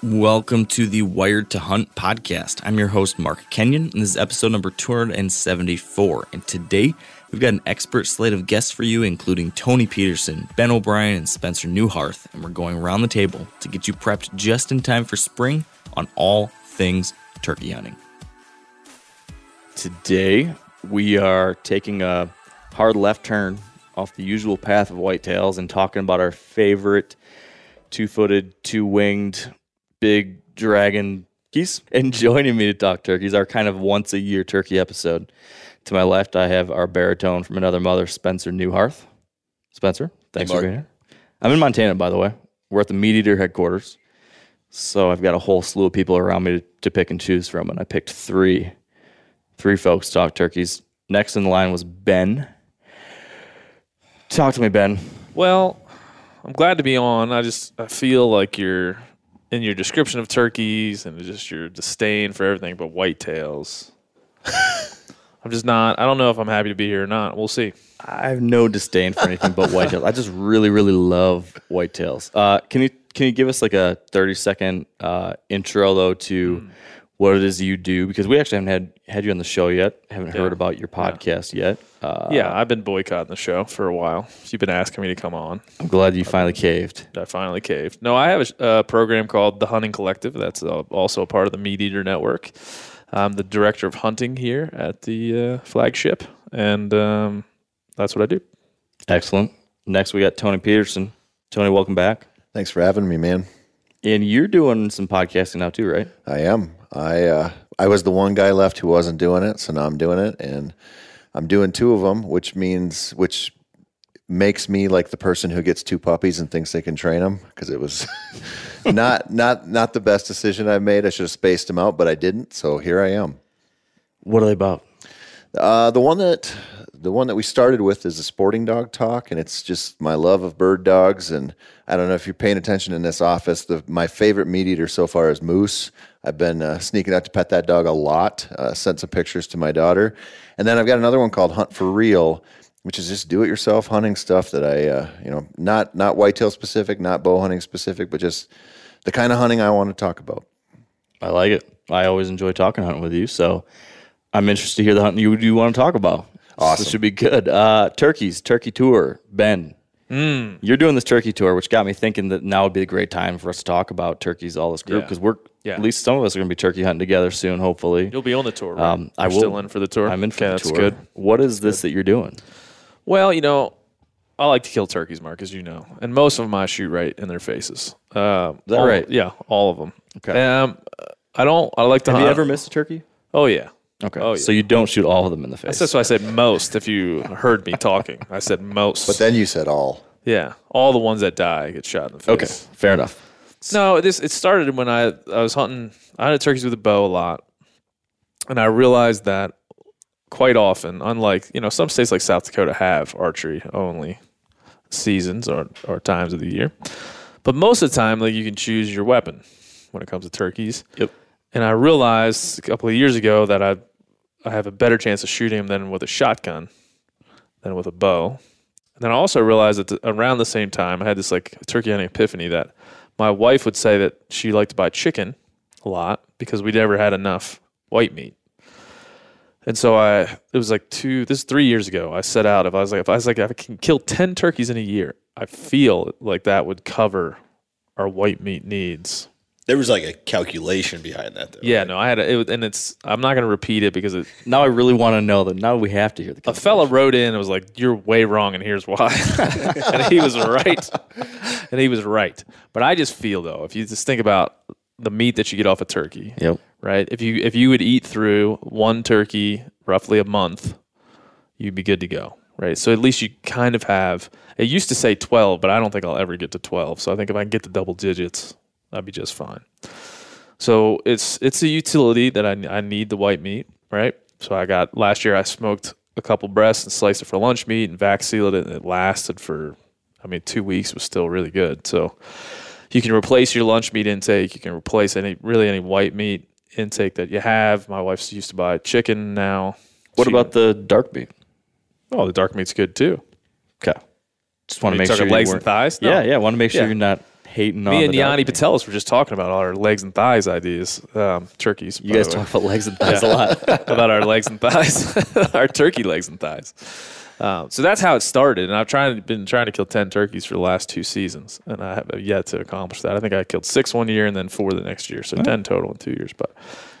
Welcome to the Wired to Hunt podcast. I'm your host, Mark Kenyon, and this is episode number 274. And today, we've got an expert slate of guests for you, including Tony Peterson, Ben O'Brien, and Spencer Neuharth. And we're going around the table to get you prepped just in time for spring on all things turkey hunting. Today, we are taking a hard left turn off the usual path of whitetails and talking about our favorite two footed, two winged, big dragon geese. And joining me to talk turkeys, our kind of once a year turkey episode. To my left, I have our baritone from another mother, Spencer Neuharth. Spencer, thanks Hey, for being here. I'm in Montana, by the way. We're at the Meat Eater headquarters. So I've got a whole slew of people around me to, to pick and choose from, and I picked three, three folks to talk turkeys. Next in the line was Ben. Talk to me, Ben. Well, I'm glad to be on. I just I feel like you're in your description of turkeys and just your disdain for everything but whitetails. I'm just not. I don't know if I'm happy to be here or not. We'll see. I have no disdain for anything but whitetails. I just really, really love whitetails. Uh, can you can you give us like a thirty second uh, intro though to what it is you do? Because we actually haven't had had you on the show yet. Haven't heard about your podcast yet. Uh, yeah, I've been boycotting the show for a while. You've been asking me to come on. I'm glad you finally caved. I finally caved. No, I have a a program called the Hunting Collective. That's uh, also a part of the Meat Eater Network. I'm the director of hunting here at the uh, flagship, and um, that's what I do. Excellent. Next, we got Tony Peterson. Tony, welcome back. Thanks for having me, man. And you're doing some podcasting now too, right? I am. I uh, I was the one guy left who wasn't doing it, so now I'm doing it, and I'm doing two of them, which means which makes me like the person who gets two puppies and thinks they can train them because it was not not not the best decision I made. I should have spaced them out, but I didn't. So here I am. What are they about? Uh, the one that the one that we started with is a sporting dog talk, and it's just my love of bird dogs. And I don't know if you're paying attention in this office. The, my favorite meat eater so far is moose. I've been uh, sneaking out to pet that dog a lot. Uh, sent some pictures to my daughter, and then I've got another one called Hunt for Real, which is just do-it-yourself hunting stuff that I, uh, you know, not not whitetail specific, not bow hunting specific, but just the kind of hunting I want to talk about. I like it. I always enjoy talking hunting with you, so I'm interested to hear the hunting you you want to talk about. Awesome. This should be good. Uh, turkeys, turkey tour. Ben, you're doing this turkey tour, which got me thinking that now would be a great time for us to talk about turkeys, all this group, Yeah. because we're Yeah. at least some of us are going to be turkey hunting together soon, hopefully. You'll be on the tour. Right? Um, I You're will- still in for the tour. I'm in for Okay, the tour. that's tour. good. What is this that you're doing? Well, you know, I like to kill turkeys, Mark, as you know, and most of them I shoot right in their faces. Uh, is that right? Yeah, all of them. Okay. Um, I don't. I like to. Have you ever missed a turkey? Oh yeah. Okay. Oh, yeah. So you don't shoot all of them in the face. That's why I said most. If you heard me talking, I said most. But then you said all. Yeah, all the ones that die get shot in the face. okay. face. Fair enough. No, this it started when I I was hunting. I hunted turkeys with a bow a lot, and I realized that quite often, unlike you know some states like South Dakota have archery only seasons or or times of the year, but most of the time, like you can choose your weapon when it comes to turkeys. Yep. And I realized a couple of years ago that I I have a better chance of shooting them than with a shotgun than with a bow. And then I also realized that around the same time, I had this like turkey hunting epiphany that my wife would say that she liked to buy chicken a lot because we never had enough white meat. And so I, it was like two, this is three years ago. I set out, if I was like, if I was like, if I can kill 10 turkeys in a year, I feel like that would cover our white meat needs. There was like a calculation behind that, though. Yeah, no, I had a, it, was- and it's, I'm not going to repeat it because it, Now I really want to know that. Now we have to hear the a fella wrote in and was like, "You're way wrong, and here's why," and he was right, and he was right. But I just feel though, if you just think about the meat that you get off a turkey, Yep. right? If you if you would eat through one turkey roughly a month, you'd be good to go, right? So at least you kind of have. It used to say twelve, but I don't think I'll ever get to twelve. So I think if I can get to double digits, I'd be just fine. So it's it's a utility that I I need the white meat, right? So I got last year I smoked a couple breasts and sliced it for lunch meat and vac sealed it and it lasted for I mean 2 weeks was still really good. So you can replace your lunch meat intake, you can replace any really any white meat intake that you have. My wife's used to buy chicken now. What She- about the dark meat? Oh, the dark meat's good too. Okay. Just want to make sure legs and thighs? No. Yeah, yeah. Want to make sure Yeah. you're not hating on Me and the Yanni meat. Putelis were just talking about our legs and thighs ideas, um, turkeys. You guys talk about legs and thighs a lot. about our legs and thighs, our turkey legs and thighs. Um, so that's how it started, and I've tried been trying to kill ten turkeys for the last two seasons, and I have yet to accomplish that. I think I killed six one year and then four the next year, so ten total in two years. But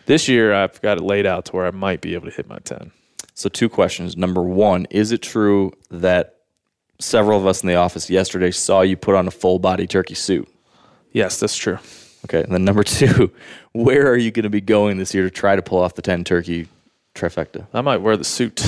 this year I've got it laid out to where I might be able to hit my ten. So, two questions. Number one, is it true that several of us in the office yesterday saw you put on a full body turkey suit? Yes, that's true. Okay. And then number two, where are you going to be going this year to try to pull off the 10 turkey trifecta? I might wear the suit.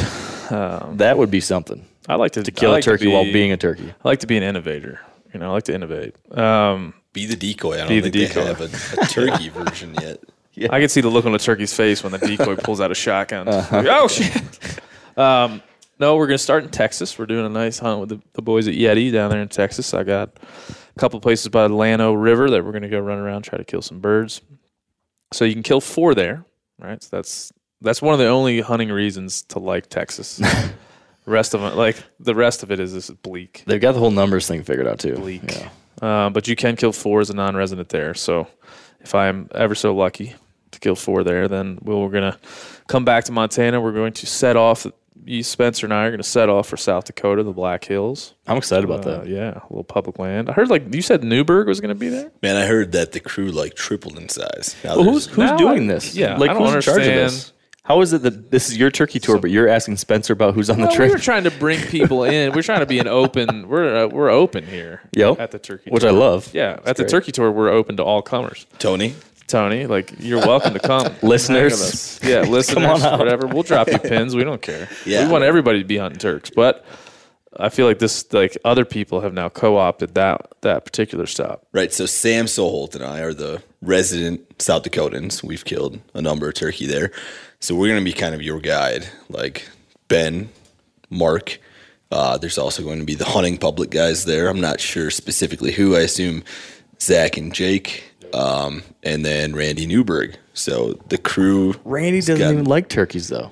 Um, That would be something I like to, to kill like a turkey be- while being a turkey. I like to be an innovator. You know, I like to innovate. Um, Be the decoy. I don't Be the think decoy. they have a, a turkey version yet. Yeah. I can see the look on the turkey's face when the decoy pulls out a shotgun. Uh-huh. Like, oh shit! Um, no, we're gonna start in Texas. We're doing a nice hunt with the, the boys at Yeti down there in Texas. I got a couple places by the Llano River that we're gonna go run around, try to kill some birds. So you can kill four there, right? So that's that's one of the only hunting reasons to like Texas. the rest of it, like the rest of it, is this bleak. They've got the whole numbers thing figured out too. Bleak. Yeah. Uh, but you can kill four as a non-resident there. So if I'm ever so lucky to kill four there, then we're going to come back to Montana. We're going to set off. You, Spencer, and I are going to set off for South Dakota, the Black Hills. I'm excited about Uh, that. yeah, a little public land. I heard like you said Newberg was going to be there. Man, I heard that the crew like tripled in size. Now Well, who's who's Now doing I- this? yeah, like I don't who's in charge of this? How is it that this is your turkey tour, but you're asking Spencer about who's on the trip? we trip? were trying to bring people in. We're trying to be an open. We're uh, we're open here. Yep. at the turkey, Which tour. I love. Yeah, at the turkey tour, we're open to all comers. Tony. Tony, like you're welcome to come. Listeners. Hang with us. yeah, listeners, whatever. We'll drop you pins. We don't care. Yeah. we want everybody to be hunting turks, but I feel like this, like other people have now co-opted that that particular stop. Right. So Sam Soholt and I are the resident South Dakotans. We've killed a number of turkey there. So we're going to be kind of your guide, like Ben, Mark. Uh, there's also going to be the hunting public guys there. I'm not sure specifically who. I assume Zach and Jake, um, and then Randy Newberg. So the crew, Randy doesn't got- even like turkeys though.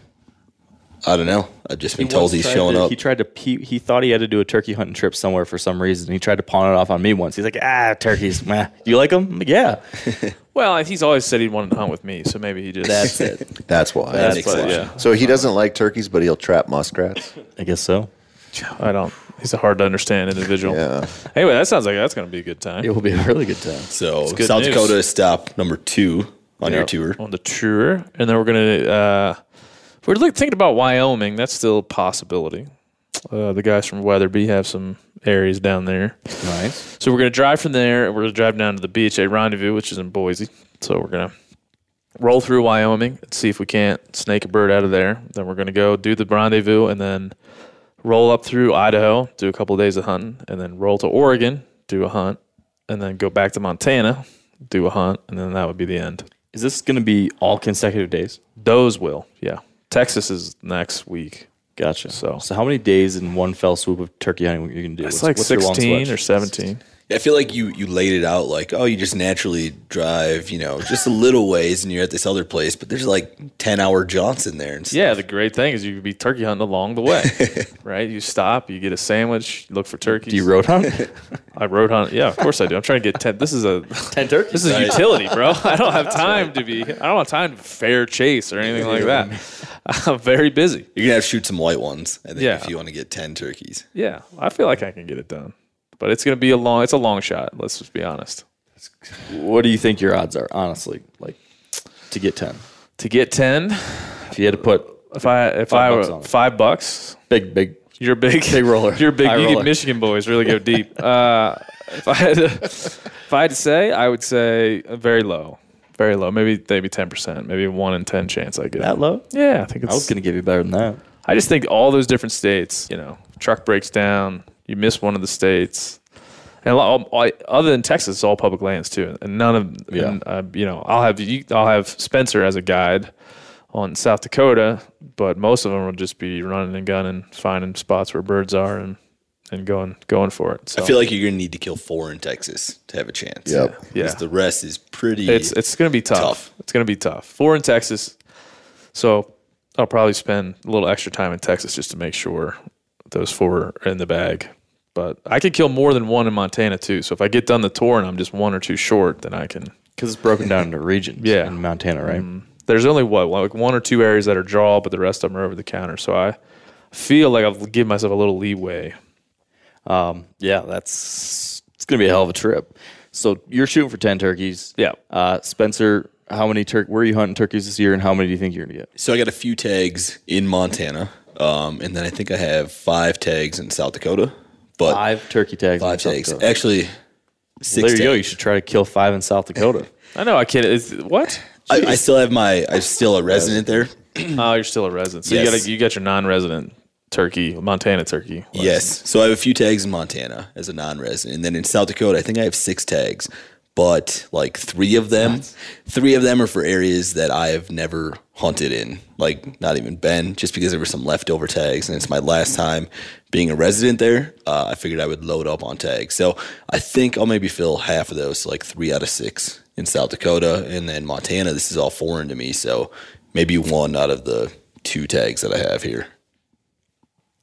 I don't know. I've just been He told he's showing to- up. He tried to he, he thought he had to do a turkey hunting trip somewhere for some reason. He tried to pawn it off on me once. He's like, ah, turkeys. Meh. Do you like them? I'm like, yeah. Well, he's always said he wanted to hunt with me, so maybe he just That's it. That's why. That That's makes what, sense. yeah. So he doesn't like turkeys, but he'll trap muskrats. I guess so. I don't. He's a hard to understand individual. Yeah. Anyway, that sounds like that's going to be a good time. It will be a really good time. So good South news. Dakota is stop number two on your Yep, tour. on the tour, and then we're gonna. Uh, we're look- thinking about Wyoming. That's still a possibility. Uh, the guys from Weatherby have some areas down there, Nice. so we're gonna drive from there. and We're gonna drive down to the beach at Rendezvous, which is in Boise. So we're gonna roll through Wyoming and see if we can't snake a bird out of there. Then we're gonna go do the rendezvous, and then roll up through Idaho, do a couple of days of hunting, and then roll to Oregon, do a hunt, and then go back to Montana, do a hunt, and then that would be the end. Is this going to be all consecutive days? Those will, yeah. Texas is next week. Gotcha. So- so how many days in one fell swoop of turkey hunting are you going to do? It's What's- like what's 16 or 17. I feel like you you laid it out like, oh, you just naturally drive, you know, just a little ways, and you're at this other place, but there's like ten hour jaunts in there. And stuff. Yeah, the great thing is you could be turkey hunting along the way, right? You stop, you get a sandwich, you look for turkeys. Do you road hunt? I road hunt. Yeah, of course I do. I'm trying to get ten. This is a Ten turkeys. this is a utility, bro. I don't have time to be. I don't have time to fair chase or anything like that. I'm very busy. You're gonna have to shoot some white ones, I think, Yeah. if you want to get ten turkeys. Yeah, I feel like I can get it done, but it's gonna be a long. It's a long shot. Let's just be honest. What do you think your odds are, honestly, like to get ten? To get ten, If you had to put if I if Five I bucks were it. five bucks, big, big, You're big, Big roller. You're big. High you roller. Michigan boys really go deep. Uh, if I had to, if I had to say, I would say very low, very low. Maybe maybe ten percent, maybe one in ten chance I get that low? Yeah, I think it's. I was gonna give you better than that. I just think all those different states, you know, truck breaks down, you miss one of the states, and a lot, all, other than Texas, it's all public lands too, and none of, Yeah. and, uh, you know, I'll have you, I'll have Spencer as a guide on South Dakota, but most of them will just be running and gunning, finding spots where birds are, and and going going for it. So I feel like you're gonna need to kill four in Texas to have a chance. Yep. Yeah. Because the rest is pretty. it's it's going to be tough. Tough. It's going to be tough. Four in Texas, so I'll probably spend a little extra time in Texas just to make sure those four are in the bag. But I could kill more than one in Montana too. So if I get done the tour and I'm just one or two short, then I can. Because it's broken down into regions. Yeah. in Montana, right? There's only what like one or two areas that are draw, but the rest of them are over the counter. So I feel like I've given myself a little leeway. Um, yeah, that's it's gonna be a hell of a trip. So you're shooting for ten turkeys. Yeah. Uh, Spencer, how many tur- Where are you hunting turkeys this year, and how many do you think you're gonna get? so I got a few tags in Montana, um, and then I think I have five tags in South Dakota. But five, Five turkey tags. Five tags. Actually, six. there you go. You should try to kill five in South Dakota. I know I can't. Is, what? I, I still have my. I'm still a resident there. Oh, you're still a resident. So you got you got your non-resident turkey, Montana turkey. Yes. So I have a few tags in Montana as a non-resident, and then in South Dakota, I think I have six tags. But like three of them, three of them are for areas that I have never hunted in, like not even been, just because there were some leftover tags, and it's my last time being a resident there. Uh, I figured I would load up on tags, so I think I'll maybe fill half of those, so like three out of six in South Dakota, and then Montana. This is all foreign to me, so maybe one out of the two tags that I have here.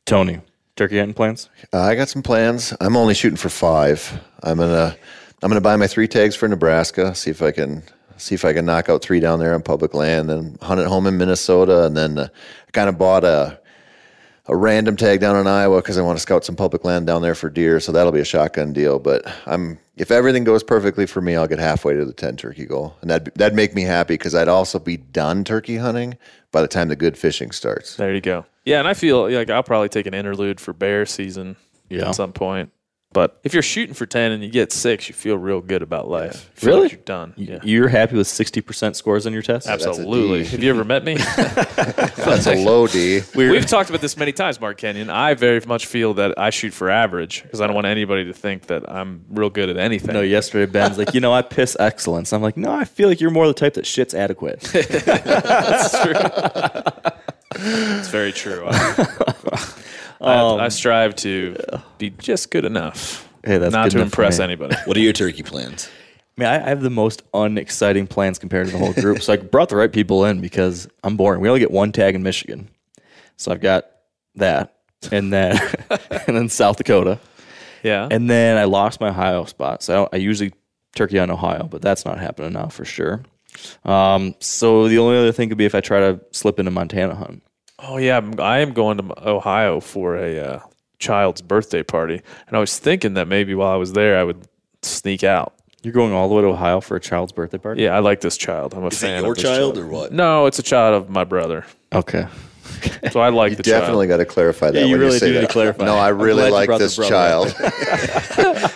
Tony, turkey hunting plans? Uh, I got some plans. I'm only shooting for five. I'm gonna I'm gonna buy my three tags for Nebraska. See if I can see if I can knock out three down there on public land. Then hunt at home in Minnesota, and then uh, I kind of bought a a random tag down in Iowa because I want to scout some public land down there for deer. So that'll be a shotgun deal. But I'm if everything goes perfectly for me, I'll get halfway to the ten turkey goal, and that that'd make me happy because I'd also be done turkey hunting by the time the good fishing starts. There you go. Yeah, and I feel like I'll probably take an interlude for bear season Yeah. at some point. But if you're shooting for ten and you get six, you feel real good about life. You feel Really? like you're done. Yeah, You're happy with sixty percent scores on your test? absolutely. Have you ever met me? That's a low D. We've talked about this many times, Mark Kenyon. I very much feel that I shoot for average because I don't want anybody to think that I'm real good at anything. No, yesterday Ben's like, you know, I piss excellence. I'm like, no, I feel like you're more the type that shit's adequate. That's true. It's very true. I, I, I um, strive to be just good enough. Hey, that's not good to impress anybody. What are your turkey plans? I mean, I I have the most unexciting plans compared to the whole group. so I brought the right people in because I'm boring. We only get one tag in Michigan, so I've got that, and then and then South Dakota, Yeah. and then I lost my Ohio spot. So I, don't- I usually turkey on Ohio, but that's not happening now for sure. Um, so the only other thing could be if I try to slip into Montana hunt. Oh yeah, I'm- I am going to Ohio for a uh, child's birthday party, and I was thinking that maybe while I was there, I would sneak out. You're going all the way to Ohio for a child's birthday party? Yeah, I like this child. I'm a Is fan. it your of this child or what? No, it's a child of my brother. Okay. So I like You the definitely child. got to clarify that. Yeah, you when really you say do need that. to clarify. No, I I'm really you like brought the this brother up. child.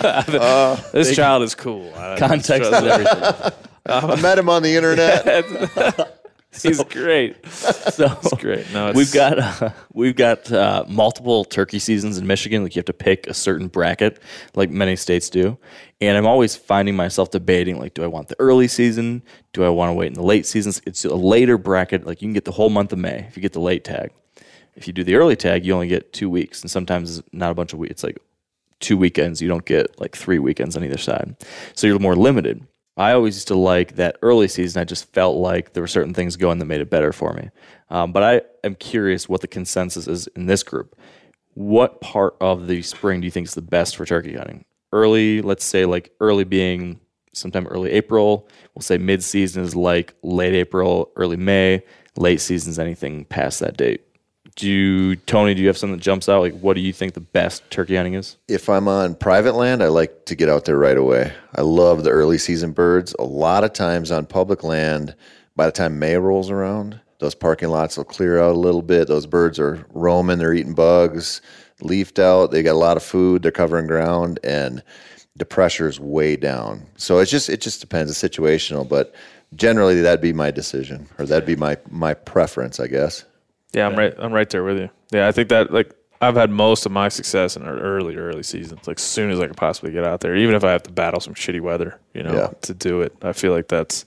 Uh, this child is cool. I- Context is everything. I met him on the internet. He's great. So He's great. No, it's, we've got uh, we've got uh, multiple turkey seasons in Michigan. Like you have to pick a certain bracket, like many states do. And I'm always finding myself debating, like, do I want the early season? Do I want to wait in the late seasons? It's a later bracket. Like you can get the whole month of May if you get the late tag. If you do the early tag, you only get two weeks, and sometimes it's not a bunch of weeks. It's like two weekends. You don't get like three weekends on either side. So you're more limited. I always used to like that early season. I just felt like there were certain things going that made it better for me. Um, but I am curious what the consensus is in this group. What part of the spring do you think is the best for turkey hunting? Early, let's say like early being sometime early April. We'll say mid season is like late April, early May. Late season is anything past that date. Do Tony? Do you have something that jumps out? Like, what do you think the best turkey hunting is? If I'm on private land, I like to get out there right away. I love the early season birds. A lot of times on public land, by the time May rolls around, those parking lots will clear out a little bit. Those birds are roaming, they're eating bugs, leafed out. They got a lot of food, they're covering ground, and the pressure is way down. So it's just it just depends. It's situational, but generally that'd be my decision, or that'd be my my preference, I guess. Yeah, I'm right. I'm right there with you. Yeah, I think that like I've had most of my success in early early seasons. Like soon as I can possibly get out there, even if I have to battle some shitty weather, you know, Yeah. to do it. I feel like that's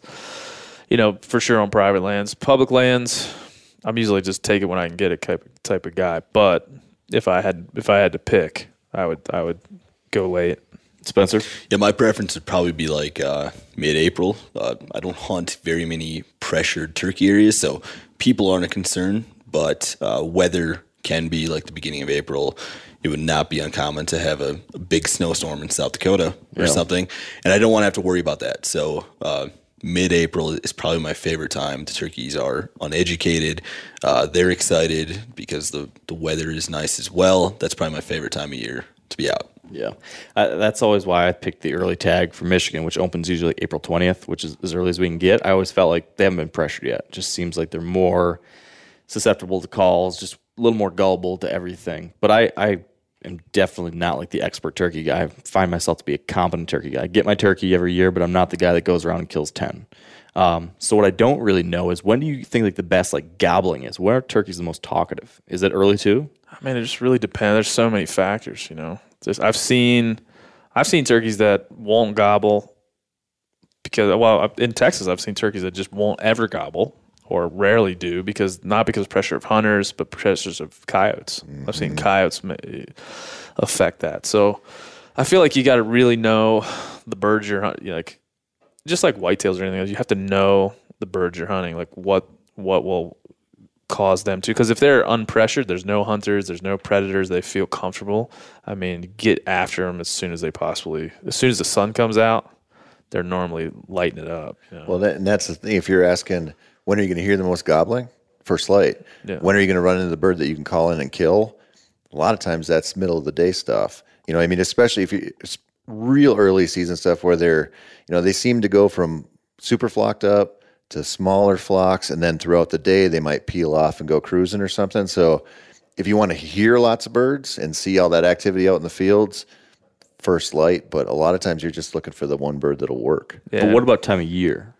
you know for sure on private lands, public lands. I'm usually just take it when I can get it type type of guy. But if I had if I had to pick, I would I would go late. Spencer? Yeah, my preference would probably be like uh, mid-April. Uh, I don't hunt very many pressured turkey areas, so people aren't a concern. But uh, weather can be like the beginning of April. It would not be uncommon to have a, a big snowstorm in South Dakota or something, and I don't want to have to worry about that. So. Uh, Mid-April is probably my favorite time. The turkeys are uneducated. Uh, they're excited because the, the weather is nice as well. That's probably my favorite time of year to be out. Yeah, uh, that's always why I picked the early tag for Michigan, which opens usually April twentieth, which is as early as we can get. I always felt like they haven't been pressured yet. It just seems like they're more susceptible to calls, just a little more gullible to everything. But I, I am definitely not like the expert turkey guy. I find myself to be a competent turkey guy. I get my turkey every year, but I'm not the guy that goes around and kills ten. Um, so what I don't really know is when do you think like the best like gobbling is? When are turkeys the most talkative? Is it early too? I mean, it just really depends. There's so many factors, you know. Just I've seen, I've seen turkeys that won't gobble because well, in Texas, I've seen turkeys that just won't ever gobble or rarely do because not because of pressure of hunters, but pressures of coyotes. I've seen mm-hmm. coyotes eh, affect that. So I feel like you got to really know the birds you're hunting. Like just like whitetails or anything else, you have to know the birds you're hunting. Like what what will cause them to because if they're unpressured there's no hunters there's no predators they feel comfortable i mean get after them as soon as they possibly as soon as the sun comes out they're normally lighting it up you know? Well, that, and that's the thing. If you're asking, when are you going to hear the most gobbling? First light. Yeah. When are you going to run into the bird that you can call in and kill? A lot of times that's middle of the day stuff. You know, I mean, especially if you it's real early season stuff where they're, you know, they seem to go from super flocked up to smaller flocks, and then throughout the day they might peel off and go cruising or something. So, if you want to hear lots of birds and see all that activity out in the fields, first light. But a lot of times you're just looking for the one bird that'll work. yeah. But what about time of year?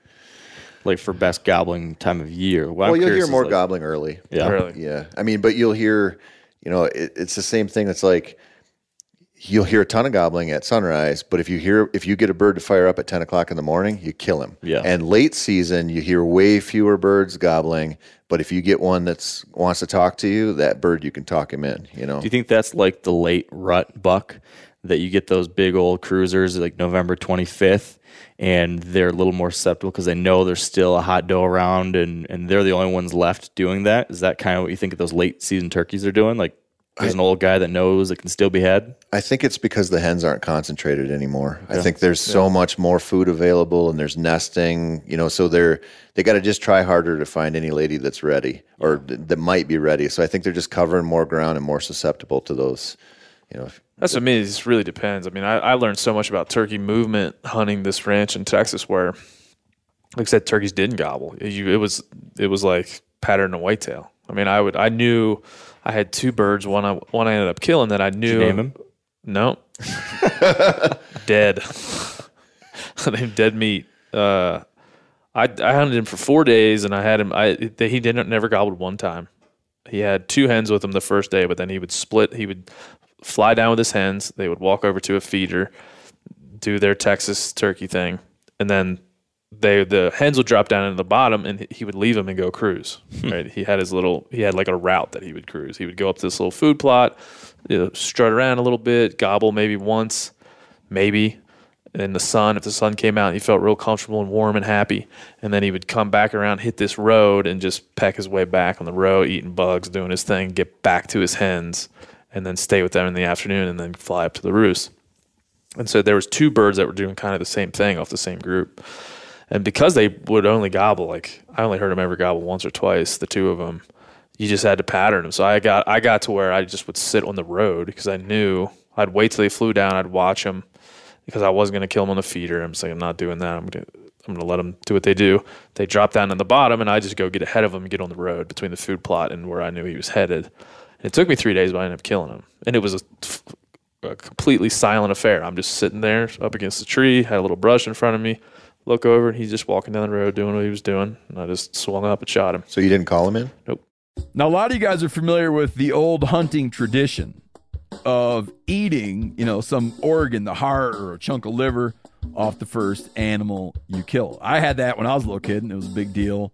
Like for best gobbling time of year? What I'm well, you'll hear more like- gobbling early. Yeah. Really? Yeah. I mean, but you'll hear, you know, it, it's the same thing. It's like you'll hear a ton of gobbling at sunrise, but if you hear, if you get a bird to fire up at 10 o'clock in the morning, you kill him. Yeah. And late season, you hear way fewer birds gobbling. But if you get one that's wants to talk to you, that bird, you can talk him in, you know? Do you think that's like the late rut buck that you get those big old cruisers like November 25th and they're a little more susceptible because they know there's still a hot doe around and, and they're the only ones left doing that? Is that kind of what you think of those late season turkeys are doing? Like there's an old guy that knows it can still be had? I think it's because the hens aren't concentrated anymore. I think there's so much more food available and there's nesting, you know, so they're they got to just try harder to find any lady that's ready or th- that might be ready. So I think they're just covering more ground and more susceptible to those, you know. That's what I mean. It just really depends. I mean, I, I learned so much about turkey movement hunting this ranch in Texas, where, like I said, turkeys didn't gobble. You, it was it was like pattern and whitetail. I mean, I would I knew I had two birds. One I one I ended up killing that I knew. you name him? No, dead. they dead meat. Uh, I I hunted him for four days, and I had him. I he didn't never gobbled one time. He had two hens with him the first day, but then he would split. He would fly down with his hens. They would walk over to a feeder, do their Texas turkey thing, and then they the hens would drop down into the bottom and he would leave them and go cruise. Hmm. Right? He had his little he had like a route that he would cruise. He would go up to this little food plot, you know, strut around a little bit, gobble maybe once, maybe. And then the sun, if the sun came out, he felt real comfortable and warm and happy. And then he would come back around, hit this road, and just peck his way back on the road, eating bugs, doing his thing, get back to his hens, and then stay with them in the afternoon, and then fly up to the roost. And so there was two birds that were doing kind of the same thing off the same group. And because they would only gobble, like I only heard them ever gobble once or twice, the two of them, you just had to pattern them. So I got I got to where I just would sit on the road because I knew I'd wait till they flew down, I'd watch them because I wasn't going to kill them on the feeder. I'm saying I'm not doing that. I'm going to I'm going to let them do what they do. They drop down on the bottom, and I just go get ahead of them and get on the road between the food plot and where I knew he was headed. And it took me three days, but I ended up killing him. And it was a, a completely silent affair. I'm just sitting there up against the tree, had a little brush in front of me. Look over, and he's just walking down the road doing what he was doing. And I just swung up and shot him. So you didn't call him in? Nope. Now, a lot of you guys are familiar with the old hunting tradition of eating, you know, some organ, the heart or a chunk of liver off the first animal you kill. I had that when I was a little kid, and it was a big deal.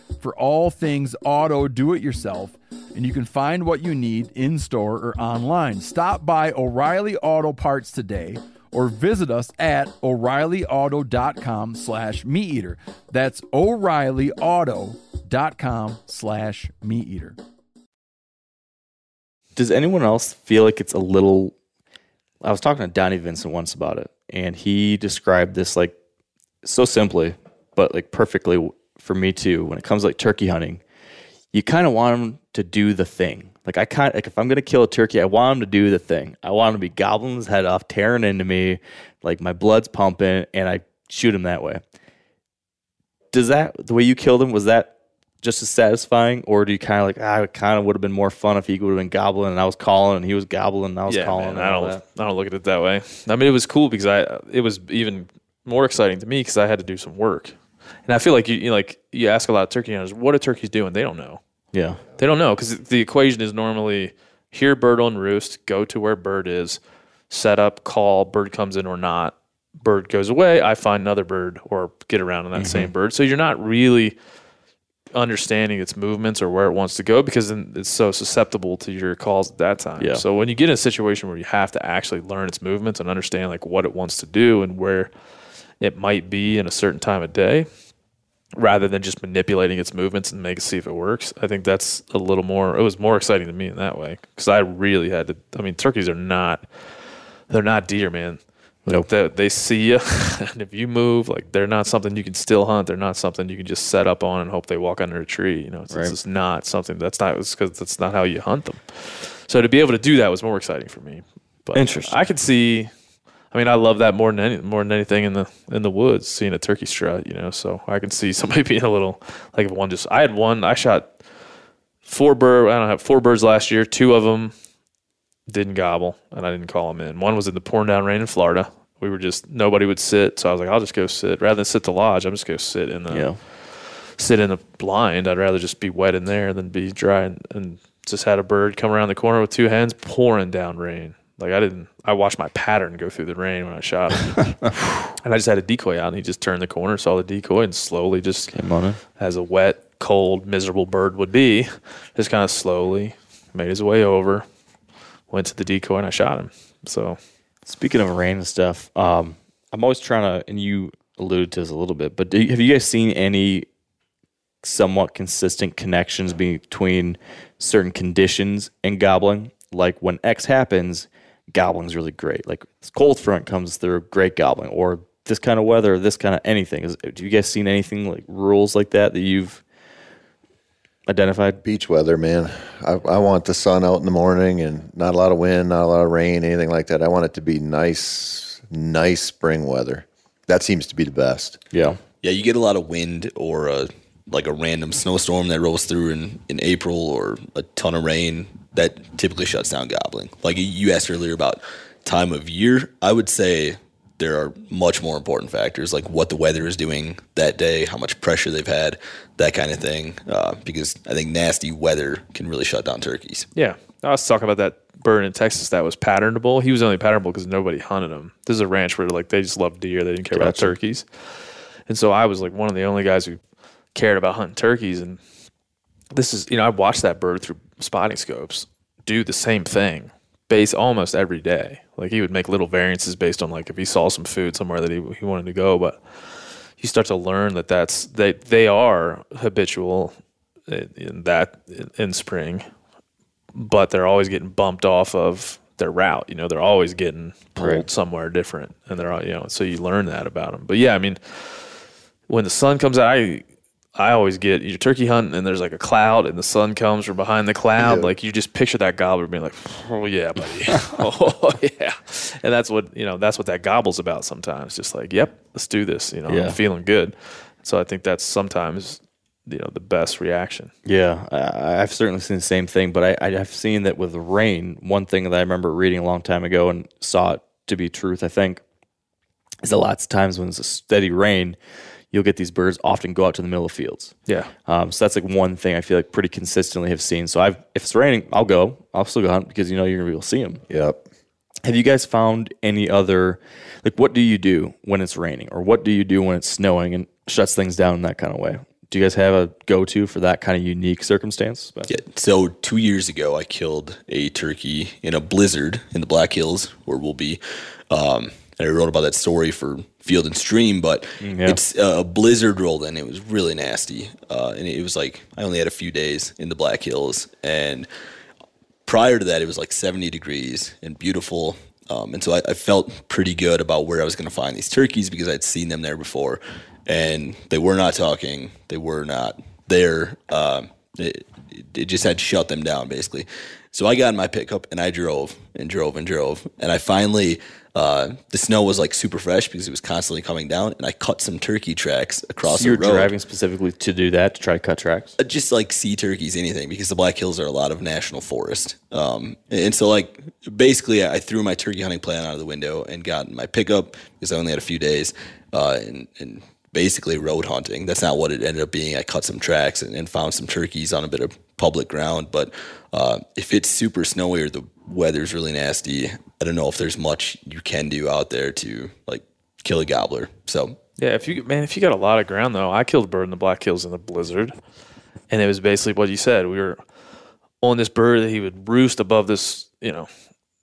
for all things auto do it yourself, and you can find what you need in store or online. Stop by O'Reilly Auto Parts today or visit us at o'reillyauto.com slash meat eater that's o'reillyauto.com slash meat eater Does anyone else feel like it's a little? I was talking to Donnie Vincent once about it, and he described this like so simply, but like perfectly for me too. When it comes to, like turkey hunting, you kind of want them to do the thing. Like I kind like if I'm gonna kill a turkey, I want him to do the thing. I want him to be gobbling his head off, tearing into me, like my blood's pumping, and I shoot him that way. Does that the way you killed him was that just as satisfying, or do you kind of like ah, it kind of would have been more fun if he would have been gobbling and I was calling and he was gobbling and I was calling? man, and I don't. that? I don't look at it that way. I mean, it was cool because I. It was even more exciting to me because I had to do some work, and I feel like you, you like you ask a lot of turkey hunters, what are turkeys doing? They don't know. Yeah, They don't know because the equation is normally hear bird on roost, go to where bird is, set up, call, bird comes in or not. Bird goes away, I find another bird or get around on that same mm-hmm. bird. So you're not really understanding its movements or where it wants to go because it's so susceptible to your calls at that time. Yeah. So when you get in a situation where you have to actually learn its movements and understand like what it wants to do and where it might be in a certain time of day, rather than just manipulating its movements and make see if it works. I think that's a little more. It was more exciting to me in that way because I really had to. I mean, turkeys are not. They're not deer, man. Like they, they see you, and if you move, like they're not something you can still hunt. They're not something you can just set up on and hope they walk under a tree. You know, it's, it's Right. just not something. That's not because that's not how you hunt them. So to be able to do that was more exciting for me. But Interesting. I could see. I mean, I love that more than any, more than anything in the in the woods, seeing a turkey strut. You know, so I can see somebody being a little like if one just. I had one. I shot four bird. I don't have four birds last year. Two of them didn't gobble, and I didn't call them in. One was in the pouring down rain in Florida. We were just nobody would sit, so I was like, I'll just go sit rather than sit the lodge. I'm just go sit in the Yeah. sit in the blind. I'd rather just be wet in there than be dry. And, and just had a bird come around the corner with two hens pouring down rain. Like I didn't, I watched my pattern go through the rain when I shot him. and I just had a decoy out and he just turned the corner, saw the decoy and slowly just, Came on in. as a wet, cold, miserable bird would be, just kind of slowly made his way over, went to the decoy and I shot him. So Speaking of rain and stuff, um, I'm always trying to, and you alluded to this a little bit, but do you, have you guys seen any somewhat consistent connections between certain conditions and gobbling? Like when X happens, gobbling's really great. Like this cold front comes through, great gobbling, or this kind of weather, this kind of anything. Is, do you guys seen anything like rules like that that you've identified? Beach weather, man. I, I want the sun out in the morning and not a lot of wind, not a lot of rain, anything like that. I want it to be nice, nice spring weather. That seems to be the best. Yeah. Yeah, you get a lot of wind or a, like a random snowstorm that rolls through in, in April or a ton of rain that typically shuts down gobbling. Like you asked earlier about time of year, I would say there are much more important factors like what the weather is doing that day, how much pressure they've had, that kind of thing. Uh, because I think nasty weather can really shut down turkeys. Yeah, I was talking about that bird in Texas that was patternable. He was only patternable because nobody hunted him. This is a ranch where like they just loved deer. They didn't care about turkeys, and so I was like one of the only guys who cared about hunting turkeys. And this is you know I watched that bird through spotting scopes do the same thing base almost every day. Like he would make little variances based on like if he saw some food somewhere that he he wanted to go, but you start to learn that that's they they are habitual in, in that in, in spring but they're always getting bumped off of their route. You know, they're always getting pulled Right. somewhere different, and they're all- you know, so you learn that about them. But yeah, I mean, when the sun comes out, I I always get you're turkey hunting and there's like a cloud and the sun comes from behind the cloud. Yeah. Like you just picture that gobbler being like, oh yeah, buddy, oh yeah, and that's what you know. That's what that gobble's about. Sometimes, just like, yep, let's do this. You know, Yeah. I'm feeling good. So I think that's sometimes you know the best reaction. Yeah, I, I've certainly seen the same thing, but I, I've seen that with rain. One thing that I remember reading a long time ago and saw it to be truth, I think, is that lots of times when it's a steady rain, you'll get these birds often go out to the middle of fields. Yeah. Um, so that's like one thing I feel like pretty consistently have seen. So I've if it's raining, I'll go. I'll still go hunt because you know you're gonna be able to see them. Yep. Have you guys found any other like what do you do when it's raining or what do you do when it's snowing and shuts things down in that kind of way? Do you guys have a go to for that kind of unique circumstance? Yeah. So two years ago, I killed a turkey in a blizzard in the Black Hills, where we'll be. Um, and I wrote about that story for Field and Stream, but yeah. it's uh, a blizzard rolled in. It was really nasty, uh, and it was like I only had a few days in the Black Hills, and prior to that, it was like 70 degrees and beautiful. Um, and so I, I felt pretty good about where I was going to find these turkeys because I'd seen them there before, and they were not talking. They were not there. Um, it, it just had shut them down basically. So I got in my pickup and I drove and drove and drove, and I finally. Uh, the snow was like super fresh because it was constantly coming down, and I cut some turkey tracks across So you're the road driving specifically to do that to try to cut tracks. uh, just like sea turkeys, anything, because the Black Hills are a lot of national forest. Um, and so, like, basically, I threw my turkey hunting plan out of the window and got in my pickup because I only had a few days, uh, and, and basically road hunting. That's not what it ended up being. I cut some tracks and, and found some turkeys on a bit of public ground. But uh, if it's super snowy or the weather's really nasty, I don't know if there's much you can do out there to like kill a gobbler. So Yeah, if you man, if you got a lot of ground though, I killed a bird in the Black Hills in the blizzard, and it was basically what you said. We were on this bird that he would roost above this. You know,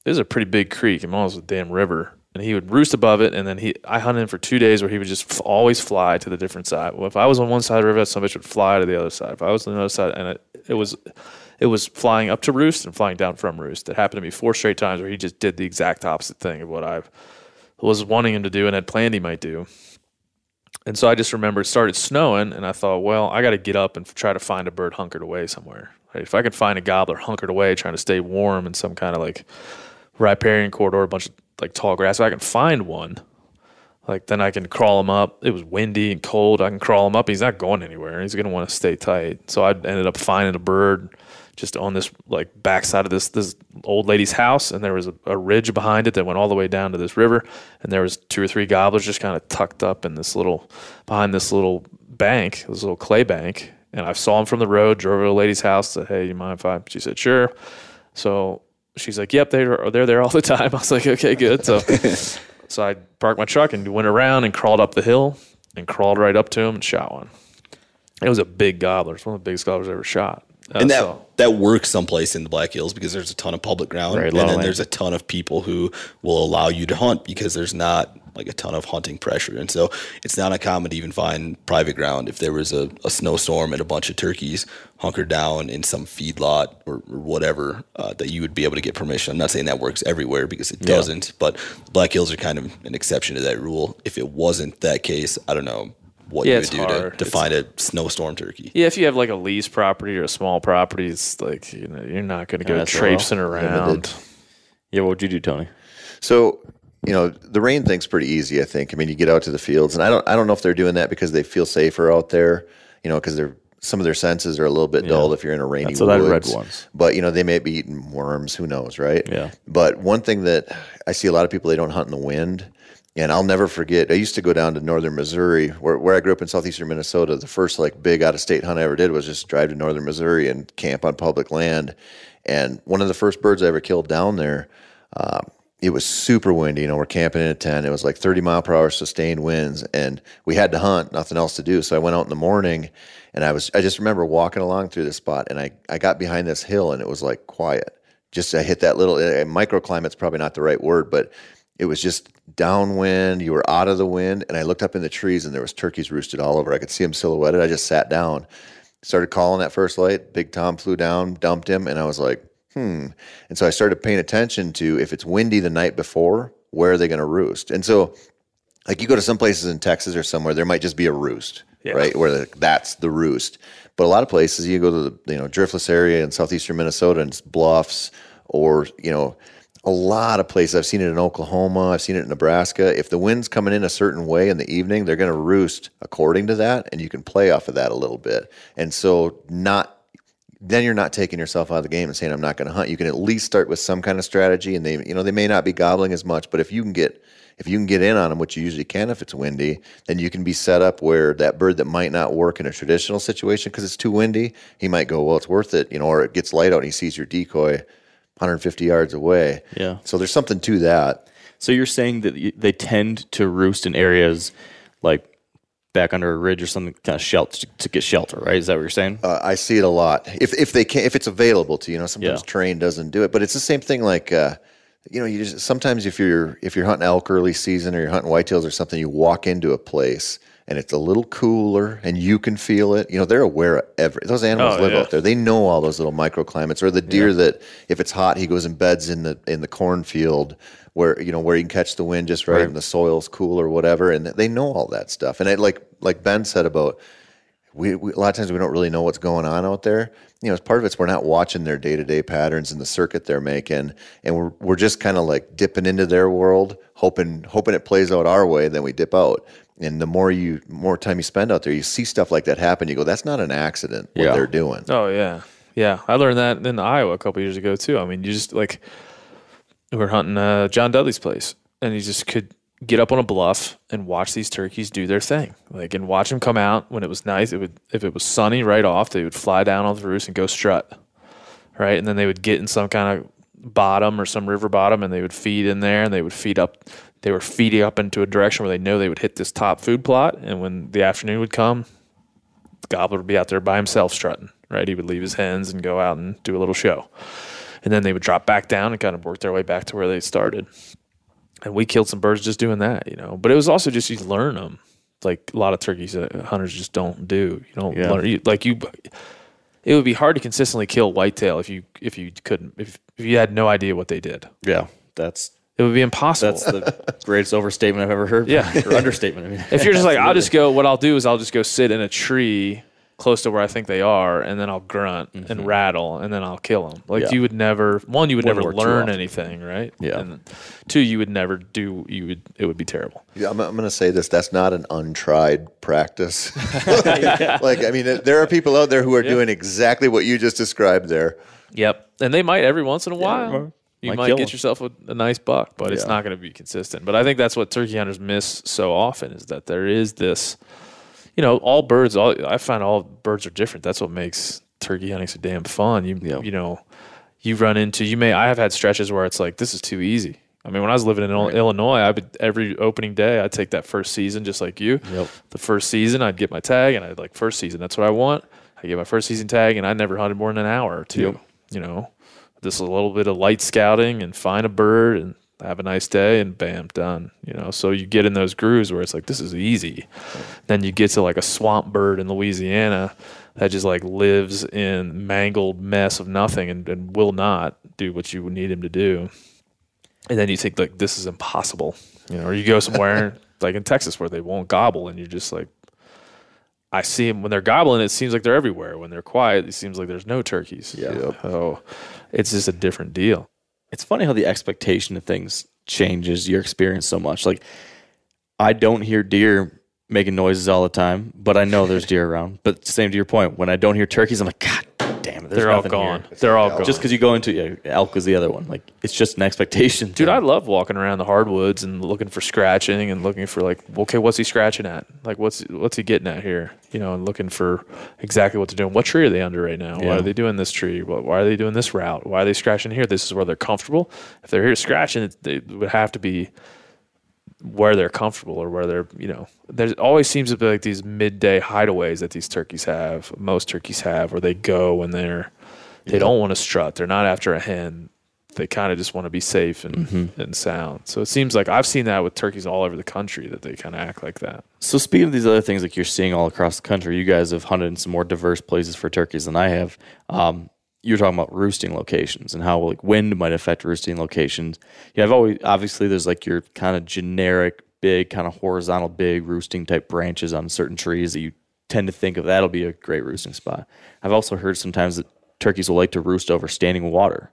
this is a pretty big creek, and almost a damn river, and he would roost above it. And then he, I hunted him for two days where he would just f- always fly to the different side. Well, if I was on one side of the river, some bitch would fly to the other side. If I was on the other side, and it, it was. It was flying up to roost and flying down from roost. It happened to me four straight times where he just did the exact opposite thing of what I was wanting him to do and had planned he might do. And so I just remember it started snowing, and I thought, well, I got to get up and try to find a bird hunkered away somewhere. Right? If I could find a gobbler hunkered away, trying to stay warm in some kind of like riparian corridor, a bunch of like tall grass. If I can find one, like then I can crawl him up. It was windy and cold. I can crawl him up. He's not going anywhere. He's gonna want to stay tight. So I ended up finding a bird just on this like backside of this this old lady's house, and there was a, a ridge behind it that went all the way down to this river, and there was two or three gobblers just kind of tucked up in this little behind this little bank, this little clay bank. And I saw them from the road, drove over to a lady's house, said, Hey, you mind if I? She said, Sure. So she's like, Yep, they're, they're there all the time. I was like, Okay, good. So, so I parked my truck and went around and crawled up the hill and crawled right up to him and shot one. It was a big gobbler. It's one of the biggest gobblers I ever shot. Uh, and that so- that works someplace in the Black Hills because there's a ton of public ground, a and then land. there's a ton of people who will allow you to hunt because there's not like a ton of hunting pressure, and so it's not uncommon to even find private ground if there was a, a snowstorm and a bunch of turkeys hunkered down in some feedlot or, or whatever uh, that you would be able to get permission. I'm not saying that works everywhere because it doesn't, but Black Hills are kind of an exception to that rule. If it wasn't that case, I don't know what Yeah, you it's would do to, hard. to It's- find a snowstorm turkey. Yeah, if you have like a lease property or a small property, it's like you know you're not going to go that's a traipsing around. Yeah, what would you do, Tony? So, you know, the rain thing's pretty easy. I think. I mean, you get out to the fields, and I don't, I don't know if they're doing that because they feel safer out there. You know, because they're some of their senses are a little bit dulled if you're in a rainy That's what I read woods. once. But you know, they may be eating worms. Who knows, right? Yeah. But one thing that I see a lot of people they don't hunt in the wind. And I'll never forget. I used to go down to northern Missouri, where, where I grew up in southeastern Minnesota. The first like big out of state hunt I ever did was just drive to northern Missouri and camp on public land. And one of the first birds I ever killed down there, uh, it was super windy. You know, we're camping in a tent. It was like 30 mile per hour sustained winds, and we had to hunt, nothing else to do. So I went out in the morning, and I was I just remember walking along through this spot, and I I got behind this hill, and it was like quiet. Just I hit that little uh, microclimate's probably not the right word, but it was just downwind. You were out of the wind, and I looked up in the trees, and there was turkeys roosted all over. I could see them silhouetted. I just sat down, started calling that first light. Big Tom flew down, dumped him, and I was like, hmm. And so I started paying attention to if it's windy the night before, where are they going to roost? And so, like you go to some places in Texas or somewhere, there might just be a roost, right? Where the, that's the roost. But a lot of places, you go to the you know driftless area in southeastern Minnesota and it's bluffs, or you know a lot of places. I've seen it in Oklahoma. I've seen it in Nebraska. If the wind's coming in a certain way in the evening, they're going to roost according to that, and you can play off of that a little bit. And so, not then you're not taking yourself out of the game and saying I'm not going to hunt. You can at least start with some kind of strategy, and they you know they may not be gobbling as much, but if you can get if you can get in on them, which you usually can if it's windy, then you can be set up where that bird that might not work in a traditional situation because it's too windy, he might go, well, it's worth it, you know, or it gets light out and he sees your decoy 150 yards away. Yeah. So there's something to that. So you're saying that they tend to roost in areas like back under a ridge or something, kind of shelter to get shelter, right? Is that what you're saying? Uh, I see it a lot. If if they can, if it's available to you know, sometimes Yeah. terrain doesn't do it. But it's the same thing. Like uh, you know, you just sometimes if you're if you're hunting elk early season or you're hunting whitetails or something, you walk into a place and it's a little cooler and you can feel it. You know, they're aware of every those animals Oh, live yeah. out there. They know all those little microclimates. Or the deer that if it's hot, he goes and beds in the in the cornfield where you know where you can catch the wind just right, and the soil's cool or whatever. And they know all that stuff. And I, like like Ben said about we, we a lot of times we don't really know what's going on out there. You know, as part of it's we're not watching their day to day patterns and the circuit they're making, and we're we're just kind of like dipping into their world, hoping hoping it plays out our way. Then we dip out, and the more you more time you spend out there, you see stuff like that happen. You go, that's not an accident. What Yeah. they're doing. Oh yeah, yeah. I learned that in Iowa a couple years ago too. I mean, you just like we were hunting uh, John Dudley's place, and you just could get up on a bluff and watch these turkeys do their thing, like and watch them come out when it was nice. It would if it was sunny right off, they would fly down on the roost and go strut, right, and then they would get in some kind of bottom or some river bottom, and they would feed in there, and they would feed up. They were feeding up into a direction where they know they would hit this top food plot, and when the afternoon would come, the Gobbler would be out there by himself strutting, right? He would leave his hens and go out and do a little show. And then they would drop back down and kind of work their way back to where they started. And we killed some birds just doing that, you know. But it was also just you learn them. Like a lot of turkeys that hunters just don't do. You don't Yeah. learn. You, like you, it would be hard to consistently kill whitetail if you if you couldn't if, if you had no idea what they did. Yeah, that's It would be impossible. that's the greatest overstatement I've ever heard. Yeah. or understatement. I mean, if you're just like, I'll just go. What I'll do is I'll just go sit in a tree close to where I think they are, and then I'll grunt and mm-hmm. rattle, and then I'll kill them. Like Yeah. you would never one, you would Wouldn't never learn anything, right? Yeah. And two, you would never do. You would it would be terrible. Yeah, I'm, I'm going to say this. That's not an untried practice. like, I mean, there are people out there who are doing exactly what you just described there. Yep. And they might every once in a while. You Might might get yourself a, a nice buck, but it's not going to be consistent. But I think that's what turkey hunters miss so often is that there is this, you know, all birds. All I find all birds are different. That's what makes turkey hunting so damn fun. You Yeah. you know, you run into you may. I have had stretches where it's like this is too easy. I mean, when I was living in Il- Illinois, I would every opening day I'd take that first season just like you. Yep. The first season I'd get my tag and I'd like first season. That's what I want. I get my first season tag and I never hunted more than an hour or two. Yep. You know, just a little bit of light scouting and find a bird and have a nice day and bam, done. You know, so you get in those grooves where it's like this is easy. Then you get to like a swamp bird in Louisiana that just like lives in mangled mess of nothing and, and will not do what you would need him to do. And then you think like this is impossible. You know, or you go somewhere like in Texas where they won't gobble and you're just like I see them when they're gobbling. It seems like they're everywhere. When they're quiet, it seems like there's no turkeys. Yeah. So it's just a different deal. it's funny how the expectation of things changes your experience so much. Like I don't hear deer making noises all the time, but I know there's deer around. But same to your point, when I don't hear turkeys, I'm like, God damn it, there's They're all nothing gone. here." They're all gone. Just because you go into yeah, elk is the other one. Like it's just an expectation. Dude, thing. I love walking around the hardwoods and looking for scratching and looking for like, okay, what's he scratching at? Like, what's what's he getting at here? You know, and looking for exactly what they're doing. What tree are they under right now? Why Yeah. are they doing this tree? Why why are they doing this route? Why are they scratching here? This is where they're comfortable. If they're here scratching, it, they would have to be where they're comfortable or where they're, you know, there always seems to be like these midday hideaways that these turkeys have. Most turkeys have, where they go when they're they don't want to strut. They're not after a hen. They kind of just want to be safe and, and sound. So it seems like I've seen that with turkeys all over the country that they kind of act like that. So speaking of these other things like you're seeing all across the country, you guys have hunted in some more diverse places for turkeys than I have. Um, you were talking about roosting locations and how like wind might affect roosting locations. Yeah, I've always obviously there's like your kind of generic big kind of horizontal big roosting type branches on certain trees that you tend to think of that'll be a great roosting spot. I've also heard sometimes that turkeys will like to roost over standing water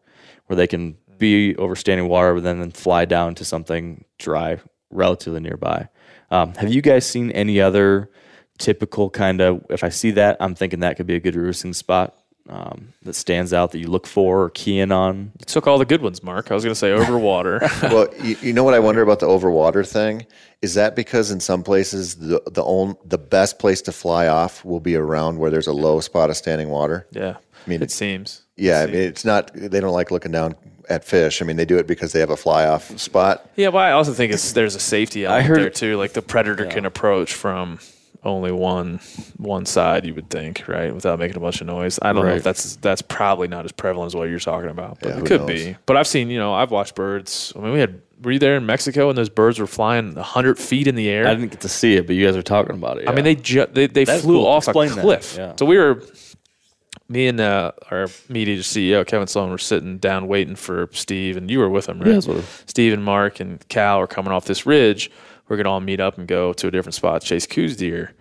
where they can be over standing water but then, then fly down to something dry relatively nearby. Um, have you guys seen any other typical kind of? If I see that, I'm thinking that could be a good roosting spot um, that stands out that you look for or key in on. You took all the good ones, Mark. I was going to say over water. well, you, you know what I wonder about the overwater thing? Is that because in some places the the on, the best place to fly off will be around where there's a low spot of standing water? yeah. I mean, it seems. Yeah, I mean, it's not. They don't like looking down at fish. I mean, they do it because they have a fly off spot. Yeah, but I also think it's there's a safety element heard- there too. Like the predator can approach from only one one side, you would think, right, without making a bunch of noise. I don't know if that's that's probably not as prevalent as what you're talking about, but Yeah, it could knows? be. But I've seen, you know, I've watched birds. I mean, we had were you there in Mexico and those birds were flying hundred feet in the air? I didn't get to see it, but you guys were talking about it. I mean, they ju- they they That's flew cool. off Explain a cliff. Yeah. So we were, me and uh, our media CEO Kevin Sloan were sitting down waiting for Steve, and you were with him, right? Yeah. Steve and Mark and Cal are coming off this ridge. We're gonna all meet up and go to a different spot, chase Coues deer.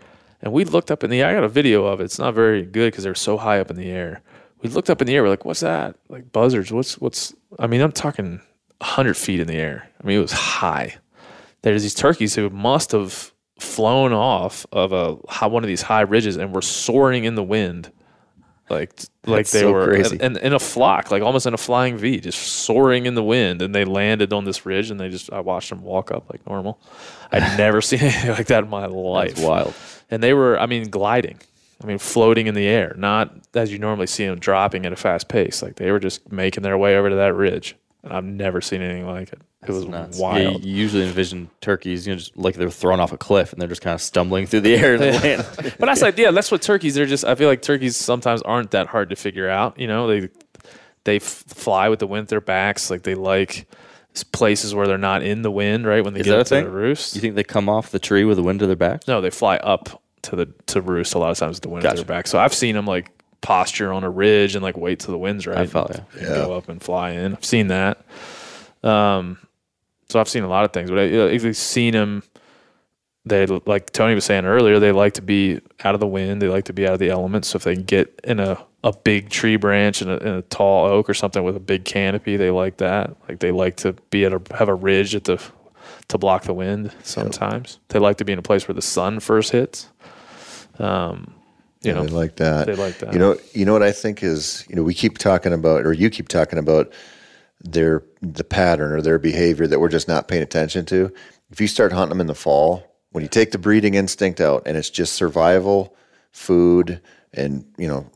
And we looked up in the air. I got a video of it. It's not very good because they're so high up in the air. We looked up in the air. We're like, "What's that? Like buzzards? What's what's?" I mean, I'm talking hundred feet in the air. I mean, it was high there's these turkeys who must have flown off of a one of these high ridges and were soaring in the wind like like That's they so were crazy. and in a flock like almost in a flying v just soaring in the wind and they landed on this ridge and they just i watched them walk up like normal. I'd never seen anything like that in my life. That's wild. and they were i mean gliding. I mean floating in the air not as you normally see them dropping at a fast pace. Like they were just making their way over to that ridge and i've never seen anything like it it was Nuts. wild Yeah, you usually envision turkeys, you know, just like they're thrown off a cliff and they're just kind of stumbling through the air and land. but that's like yeah, that's what turkeys. They're just. I feel like turkeys sometimes aren't that hard to figure out. You know, they they f- fly with the wind at their backs. Like they like places where they're not in the wind. Right when they Is get up to the roost. You think they come off the tree with the wind to their back? no, they fly up to the to roost a lot of times with the wind at their back. So I've seen them like posture on a ridge and like wait till the wind's right. I follow you. and Go up and fly in. I've seen that. Um, so I've seen a lot of things, but I, I've seen them they like Tony was saying earlier, they like to be out of the wind. They like to be out of the elements. So if they can get in a, a big tree branch and a, in a tall oak or something with a big canopy, they like that. Like they like to be at a have a ridge at the to block the wind. Sometimes they like to be in a place where the sun first hits. Um, you Yeah, know, they like that. they like that. You know, you know what I think is, you know, we keep talking about, or you keep talking about their the pattern or their behavior that we're just not paying attention to. If you start hunting them in the fall, when you take the breeding instinct out and it's just survival, food, and you know,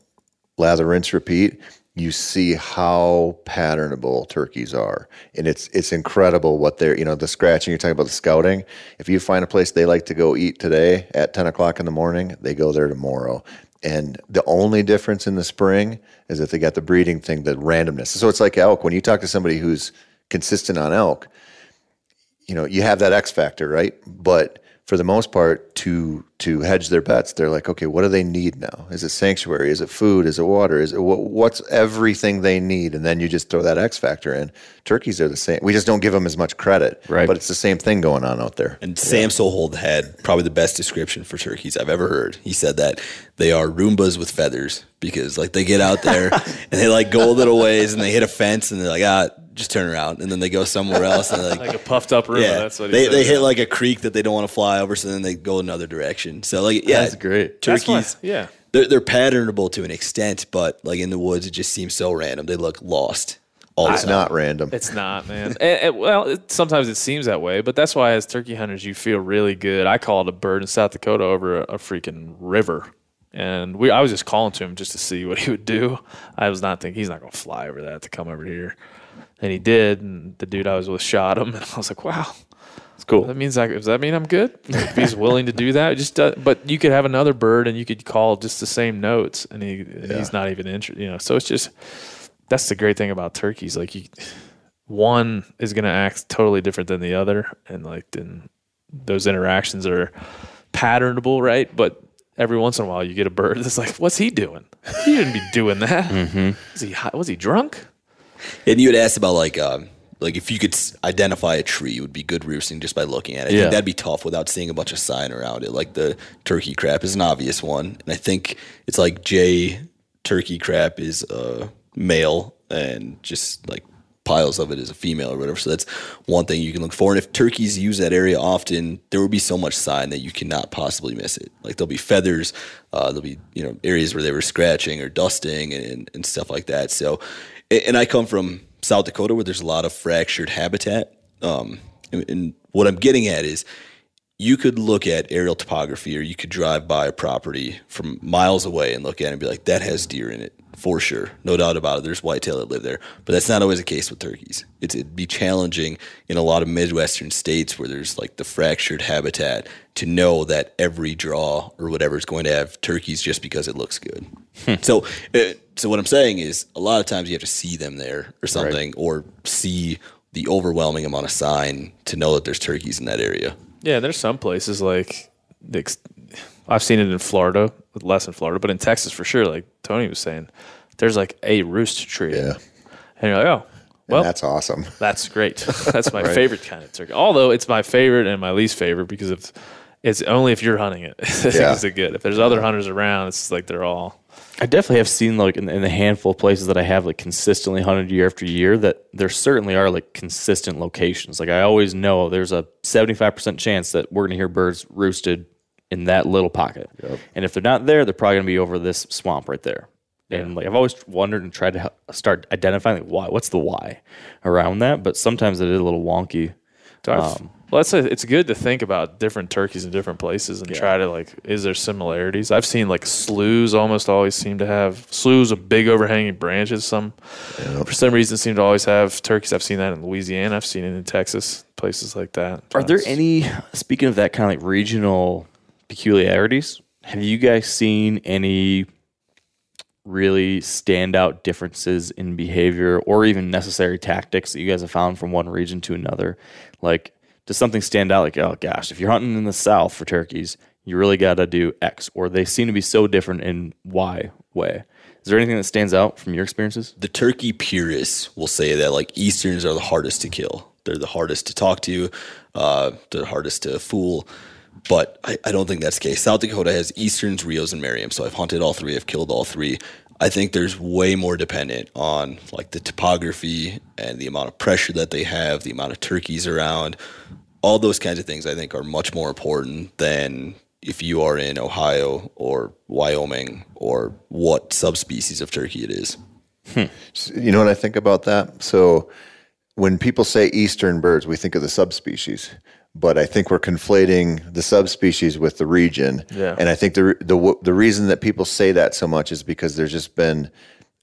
lather, rinse, repeat, you see how patternable turkeys are, and it's it's incredible what they're you know the scratching. You're talking about the scouting. If you find a place they like to go eat today at ten o'clock in the morning, they go there tomorrow. And the only difference in the spring is that they got the breeding thing, the randomness. So it's like elk. When you talk to somebody who's consistent on elk, you know, you have that X factor, right? But for the most part, to to hedge their bets, they're like, okay, what do they need now? Is it sanctuary? Is it food? Is it water? Is it what, what's everything they need? And then you just throw that X factor in. Turkeys are the same. We just don't give them as much credit, Right. But it's the same thing going on out there. And Sam Soholt had probably the best description for turkeys I've ever heard. He said that they are Roombas with feathers because like they get out there and they like go a little ways and they hit a fence and they're like, ah, just turn around. And then they go somewhere else and they're like, like a puffed up room. yeah, That's what they, said. they hit like a creek that they don't want to fly over. So then they go another direction. So like, yeah, That's great. That's why- Turkeys, yeah. they're, they're patternable to an extent, but like in the woods, it just seems so random. They look lost all It's time. not random. It's not, man. And- and- well, it, sometimes it seems that way, but that's why as turkey hunters, you feel really good. I called a bird in South Dakota over a, a freaking river, and we I was just calling to him just to see what he would do. I was not thinking he's not going to fly over that to come over here, and he did. And the dude I was with shot him, and I was like, wow. It's cool. That means like, does that mean I'm good? If he's willing to do that, just uh, but you could have another bird and you could call just the same notes, and he he's not even interested. You know, so it's just that's the great thing about turkeys. Like you, one is going to act totally different than the other, and like then those interactions are patternable, right? But every once in a while, you get a bird that's like, "What's he doing? He didn't be doing that. Was he high? was he drunk?" And you had asked about like um, like if you could identify a tree, it would be good roosting just by looking at it. Yeah. that'd be tough without seeing a bunch of sign around it. Like the turkey crap is an obvious one, and I think it's like J turkey crap is a male, and just like piles of it is a female or whatever. So that's one thing you can look for. And if turkeys use that area often, there will be so much sign that you cannot possibly miss it. Like there'll be feathers, uh, there'll be you know areas where they were scratching or dusting and, and stuff like that. So, and I come from South Dakota where there's a lot of fractured habitat. Um, and, and what I'm getting at is you could look at aerial topography or you could drive by a property from miles away and look at it and be like, that has deer in it for sure. No doubt about it. There's whitetail that live there. But that's not always the case with turkeys. It's, it'd be challenging in a lot of Midwestern states where there's like the fractured habitat to know that every draw or whatever is going to have turkeys just because it looks good. so, uh, so what I'm saying is a lot of times you have to see them there or something or see the overwhelming amount of sign to know that there's turkeys in that area. Yeah, there's some places like the I've seen it in Florida, less in Florida, but in Texas for sure. Like Tony was saying, there's like a roost tree. Yeah. and you're like, oh, well, and that's awesome. that's great. That's my favorite kind of turkey. Although it's my favorite and my least favorite because of it's only if you're hunting it. Yeah. is it good? If there's other hunters around, it's like they're all. I definitely have seen like in, in the handful of places that I have like consistently hunted year after year that there certainly are like consistent locations. Like I always know there's a 75% chance that we're going to hear birds roosted in that little pocket. And if they're not there, they're probably going to be over this swamp right there. And like I've always wondered and tried to start identifying like why, what's the why around that, but sometimes it is a little wonky. So I've- um, well, it's it's good to think about different turkeys in different places and try to like, is there similarities? I've seen like sloughs almost always seem to have sloughs of big overhanging branches. Some for some reason seem to always have turkeys. I've seen that in Louisiana. I've seen it in Texas, places like that. Are there any speaking of that kind of like regional peculiarities? Have you guys seen any really standout differences in behavior or even necessary tactics that you guys have found from one region to another? Like, does something stand out? Like, oh gosh, if you're hunting in the South for turkeys, you really got to do X, or they seem to be so different in Y way. Is there anything that stands out from your experiences? the turkey purists will say that like Easterns are the hardest to kill. They're the hardest to talk to. Uh, they're the hardest to fool. But I, I don't think that's the case. South Dakota has Easterns, Rios, and Merriam. So I've hunted all three. I've killed all three. I think there's way more dependent on like the topography and the amount of pressure that they have, the amount of turkeys around, all those kinds of things. I think are much more important than if you are in Ohio or Wyoming or what subspecies of turkey it is. Hmm. You know what I think about that? So when people say eastern birds, we think of the subspecies, but I think we're conflating the subspecies with the region. Yeah. And I think the the the reason that people say that so much is because there's just been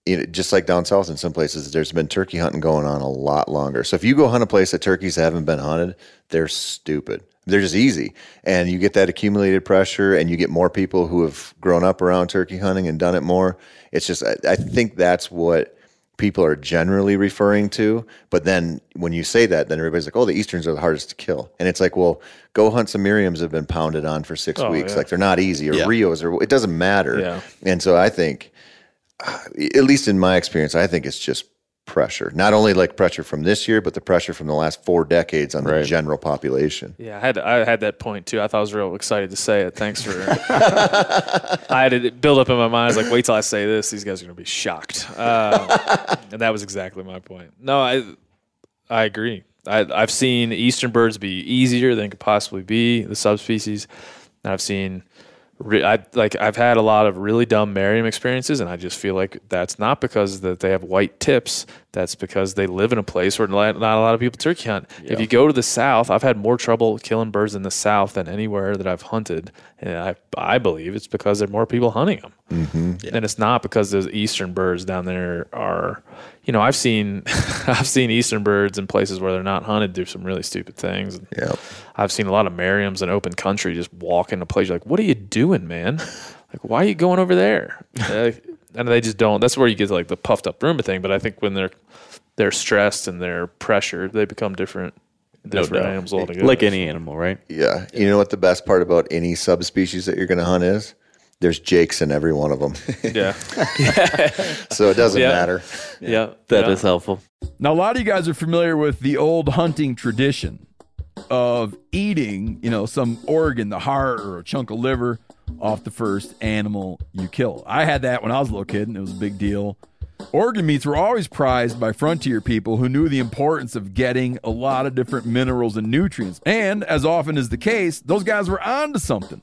you know, just like down south in some places, there's been turkey hunting going on a lot longer. So if you go hunt a place that turkeys haven't been hunted, they're stupid. They're just easy. And you get that accumulated pressure and you get more people who have grown up around turkey hunting and done it more. It's just, I, I think that's what people are generally referring to. But then when you say that, then everybody's like, oh, the Easterns are the hardest to kill. And it's like, well, go hunt some Merriams have been pounded on for six Oh, weeks. yeah. Like they're not easy or Yeah. Rios or it doesn't matter. Yeah. And so I think, uh, at least in my experience, I think it's just pressure. Not only like pressure from this year, but the pressure from the last four decades on the general population. Yeah, I had I had that point too. I thought I was real excited to say it. Thanks for. I had it build up in my mind. I was like, wait till I say this. These guys are going to be shocked. Uh, and that was exactly my point. No, I I agree. I, I've seen eastern birds be easier than could possibly be the subspecies. And I've seen, re- I like I've had a lot of really dumb Merriam experiences, and I just feel like that's not because that they have white tips. That's because they live in a place where not not a lot of people turkey hunt. If you go to the south, I've had more trouble killing birds in the south than anywhere that I've hunted, and I I believe it's because there are more people hunting them. Mm-hmm. And it's not because those eastern birds down there are, you know, I've seen, I've seen eastern birds in places where they're not hunted do some really stupid things. Yeah. I've seen a lot of Merriams in open country just walk in a place you're like, what are you doing, man? Like, why are you going over there? Uh, and they just don't. That's where you get like the puffed up Roomba thing. But I think when they're they're stressed and they're pressured, they become different, different doubt. animals altogether. Like any animal, right? Yeah. You know what the best part about any subspecies that you're going to hunt is? There's jakes in every one of them. yeah, so it doesn't Yeah. matter. yeah, That is yeah. helpful. Now, a lot of you guys are familiar with the old hunting tradition of eating, you know, some organ, the heart or a chunk of liver off the first animal you kill. I had that when I was a little kid, and it was a big deal. Organ meats were always prized by frontier people who knew the importance of getting a lot of different minerals and nutrients. And as often is the case, those guys were onto something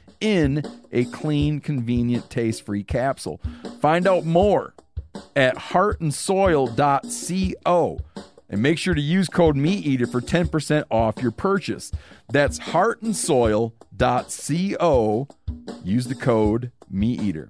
in a clean, convenient, taste free capsule. Find out more at heartandsoil.co and make sure to use code MeatEater for 10% off your purchase. That's heartandsoil.co. Use the code MeatEater.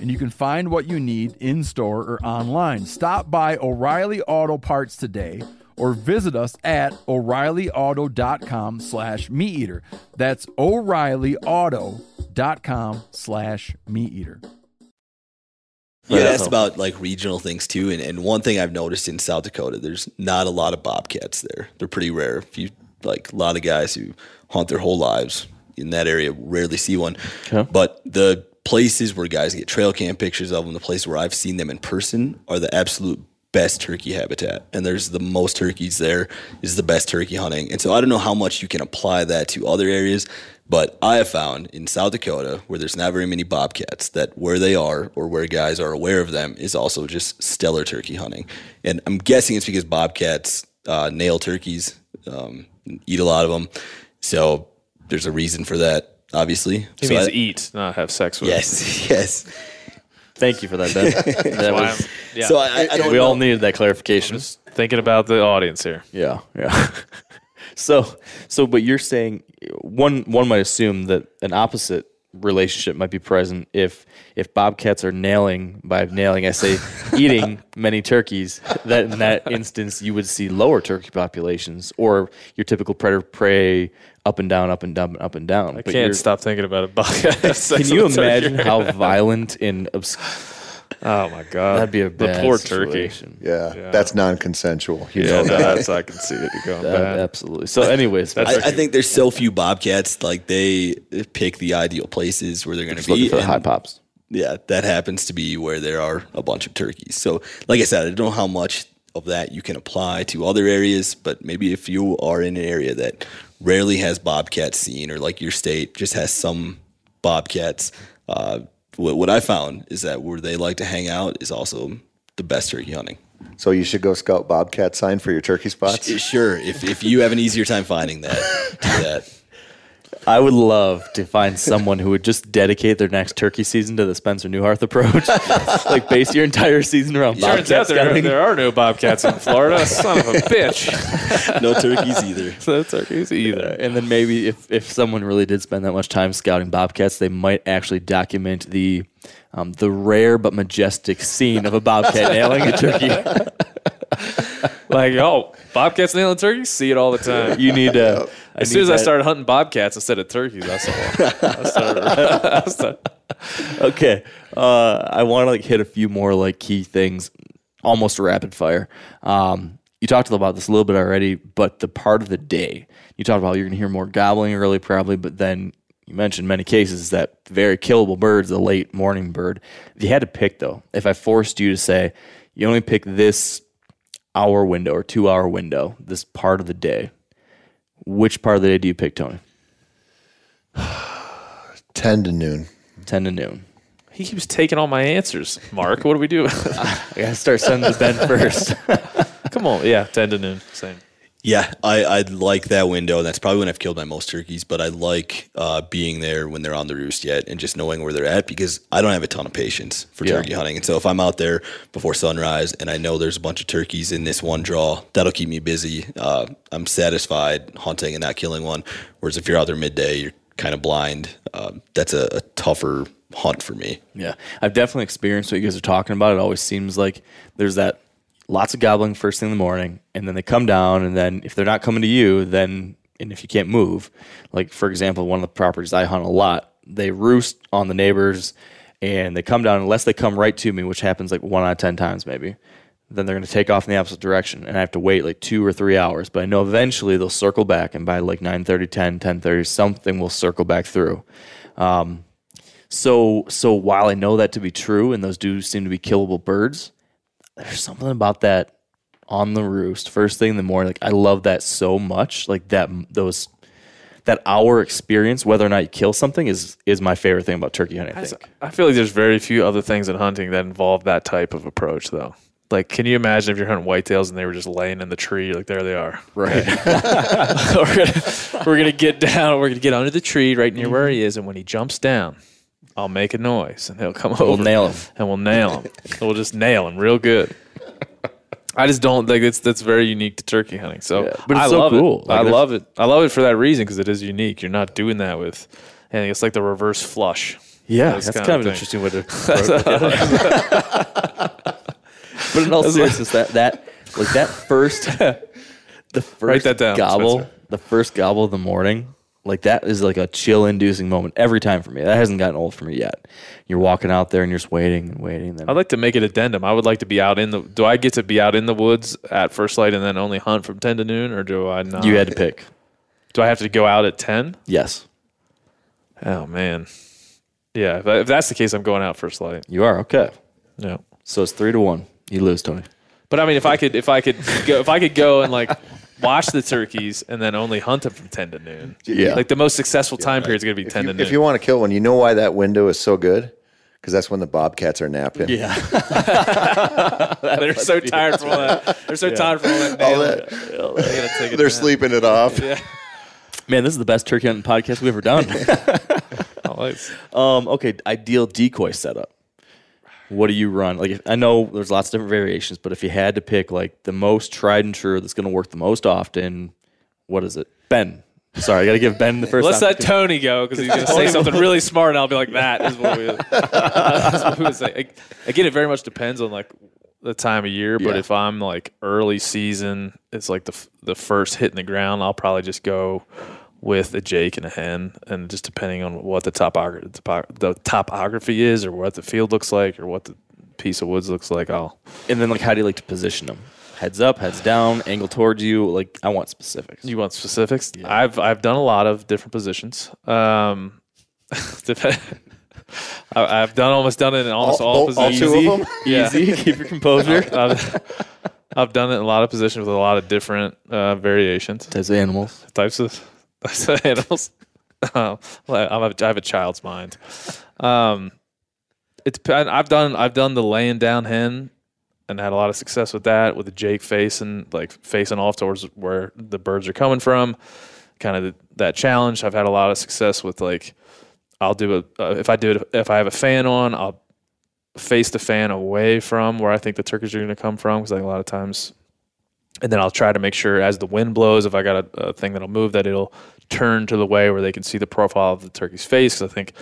and you can find what you need in store or online. Stop by O'Reilly Auto Parts today or visit us at o'reillyauto.com slash meat eater. That's o'reillyauto.com slash meat eater. You Right. asked about like regional things too, and, and one thing I've noticed in South Dakota, there's not a lot of bobcats there. They're pretty rare. If you like a lot of guys who hunt their whole lives in that area rarely see one. Okay. But the places where guys get trail cam pictures of them, the place where I've seen them in person, are the absolute best turkey habitat and there's the most turkeys there is the best turkey hunting. And so I don't know how much you can apply that to other areas, but I have found in South Dakota where there's not very many bobcats that where they are or where guys are aware of them is also just stellar turkey hunting. And I'm guessing it's because bobcats uh, nail turkeys, um, eat a lot of them. So there's a reason for that, obviously. He so means I- eat, not have sex with. Yes, yes. Thank you for that, Ben. that was, yeah. So I, I don't we know. all needed that clarification. Just thinking about the audience here. Yeah, yeah. so, so, but you're saying one one might assume that an opposite relationship might be present if if bobcats are nailing by nailing, I say, eating many turkeys. That in that instance, you would see lower turkey populations, or your typical predator prey up and down, up and down, up and down. I But can't stop thinking about it. Can you imagine how violent and obs- Oh my god, that'd be a the bad poor turkey. Oh, situation. Yeah, that's non-consensual. You Yeah, know that's I can see it going That- bad. absolutely. So, anyways, I, I think there's so few bobcats. Like they pick the ideal places where they're going to just looking be. for the and- high pops. yeah, that happens to be where there are a bunch of turkeys. So, like I said, I don't know how much of that you can apply to other areas, but maybe if you are in an area that rarely has bobcats seen, or like your state just has some bobcats, uh, what, what I found is that where they like to hang out is also the best turkey hunting. So you should go scout bobcat sign for your turkey spots. Sure, if, if you have an easier time finding that, do that. I would love to find someone who would just dedicate their next turkey season to the Spencer Neuharth approach. like base your entire season around Turns out bobcat there, scouting. there are no bobcats in Florida. Son of a bitch. No turkeys either. no turkeys either. And then maybe if, if someone really did spend that much time scouting bobcats, they might actually document the um, the rare but majestic scene of a bobcat nailing a turkey. Like, oh, bobcats nailing turkeys? See it all the time. You need to. As soon as I started hunting bobcats instead of turkeys, that's all. I started, I started- okay uh, i want to like hit a few more like key things almost rapid fire um, you talked about this a little bit already but the part of the day you talked about you're going to hear more gobbling early probably but then you mentioned many cases that very killable bird's a late morning bird if you had to pick though if i forced you to say you only pick this hour window or two hour window this part of the day which part of the day do you pick tony Ten to noon. 10 to noon he keeps taking all my answers. Mark, what do we do? i gotta start sending the ben first Come on. Yeah, 10 to noon. Same. Yeah, I, I like that window. That's probably when I've killed my most turkeys, but I like uh, being there when they're on the roost yet and just knowing where they're at because I don't have a ton of patience for Yeah. turkey hunting. And so if I'm out there before sunrise and I know there's a bunch of turkeys in this one draw, that'll keep me busy. Uh, I'm satisfied hunting and not killing one. Whereas if you're out there midday, you're kind of blind. Um, that's a, a tougher hunt for me. Yeah, I've definitely experienced what you guys are talking about. It always seems like there's that lots of gobbling first thing in the morning, and then they come down, and then if they're not coming to you, then and if you can't move, like for example, one of the properties I hunt a lot, they roost on the neighbors, and they come down unless they come right to me, which happens like one out of ten times maybe. Then they're going to take off in the opposite direction, and I have to wait like two or three hours. But I know eventually they'll circle back, and by like 9.30, 10, 10.30, something will circle back through. Um, so so while I know that to be true, and those do seem to be killable birds, there's something about that on the roost first thing in the morning. Like I love that so much. Like that those that hour experience, whether or not you kill something, is is my favorite thing about turkey hunting. I think. I feel like there's very few other things in hunting that involve that type of approach, though. Like, can you imagine if you're hunting whitetails and they were just laying in the tree? Like, there they are. Right. we're, gonna, we're gonna get down. We're gonna get under the tree right near where he is, and when he jumps down, I'll make a noise, and he'll come over. we'll nail him. and we'll nail him. we'll just nail him real good. I just don't like it's that's very unique to turkey hunting. So, Yeah, but it's I so love cool. It. Like, I there's- love it. I love it for that reason because it is unique. You're not doing that with, and it's like the reverse flush. Yeah, Those that's kind kind, of of an interesting way to. but in all seriousness, that that like that first, the first that down, gobble, Spencer. the first gobble of the morning, like that is like a chill-inducing moment every time for me. That hasn't gotten old for me yet. You're walking out there and you're just waiting and waiting. And then I'd like to make it addendum. I would like to be out in the. Do I get to be out in the woods at first light and then only hunt from ten to noon, or do I not? you had to pick. Do I have to go out at ten? Yes, Oh man, yeah. If, if that's the case, I'm going out first light. you are okay. Yeah. So it's three to one. You lose, Tony. But I mean, if I could, if I could go, if I could go and like watch the turkeys and then only hunt them from ten to noon. Yeah. Like the most successful time period is going to be If ten you, to noon. if you want to kill one, you know why that window is so good? Because that's when the bobcats are napping. Yeah. They're so tired from all that. They're so tired from all that. All that- They gotta take a They're sleeping it off. Yeah. Man, this is the best turkey hunting podcast we've ever done. Um, okay, ideal decoy setup. What do you run? Like, if- I know there's lots of different variations, but if you had to pick like the most tried and true that's going to work the most often, what is it? Ben. Sorry, I got to give Ben the 1st Let's let Tony go because he's going to say something really smart, and I'll be like, "That is what we." that's what we would say. Again, it very much depends on like the time of year. But Yeah. if I'm like early season, it's like the f- the first hit in the ground. I'll probably just go with a Jake and a hen, and just depending on what the topogra- the topography is, or what the field looks like, or what the piece of woods looks like, I'll And then, like, how do you like to position them? Heads up, heads down, angle towards you. Like, I want specifics. You want specifics? I've I've done a lot of different positions. Um, I, I've done almost done it in almost all, all- all positions. two of them? Yeah. Easy, keep your composure. I've, I've done it in a lot of positions with a lot of different uh, variations, Types of animals. types of, types of animals. I have a child's mind. Um, it's I've done I've done the laying down hen and had a lot of success with that with the Jake facing like facing off towards where the birds are coming from. Kind of the, that challenge. I've had a lot of success with like I'll do a uh, if I do it if I have a fan on I'll face the fan away from where I think the turkeys are going to come from because think a lot of times and then I'll try to make sure as the wind blows if I got a, a thing that'll move that it'll turn to the way where they can see the profile of the turkey's face because I think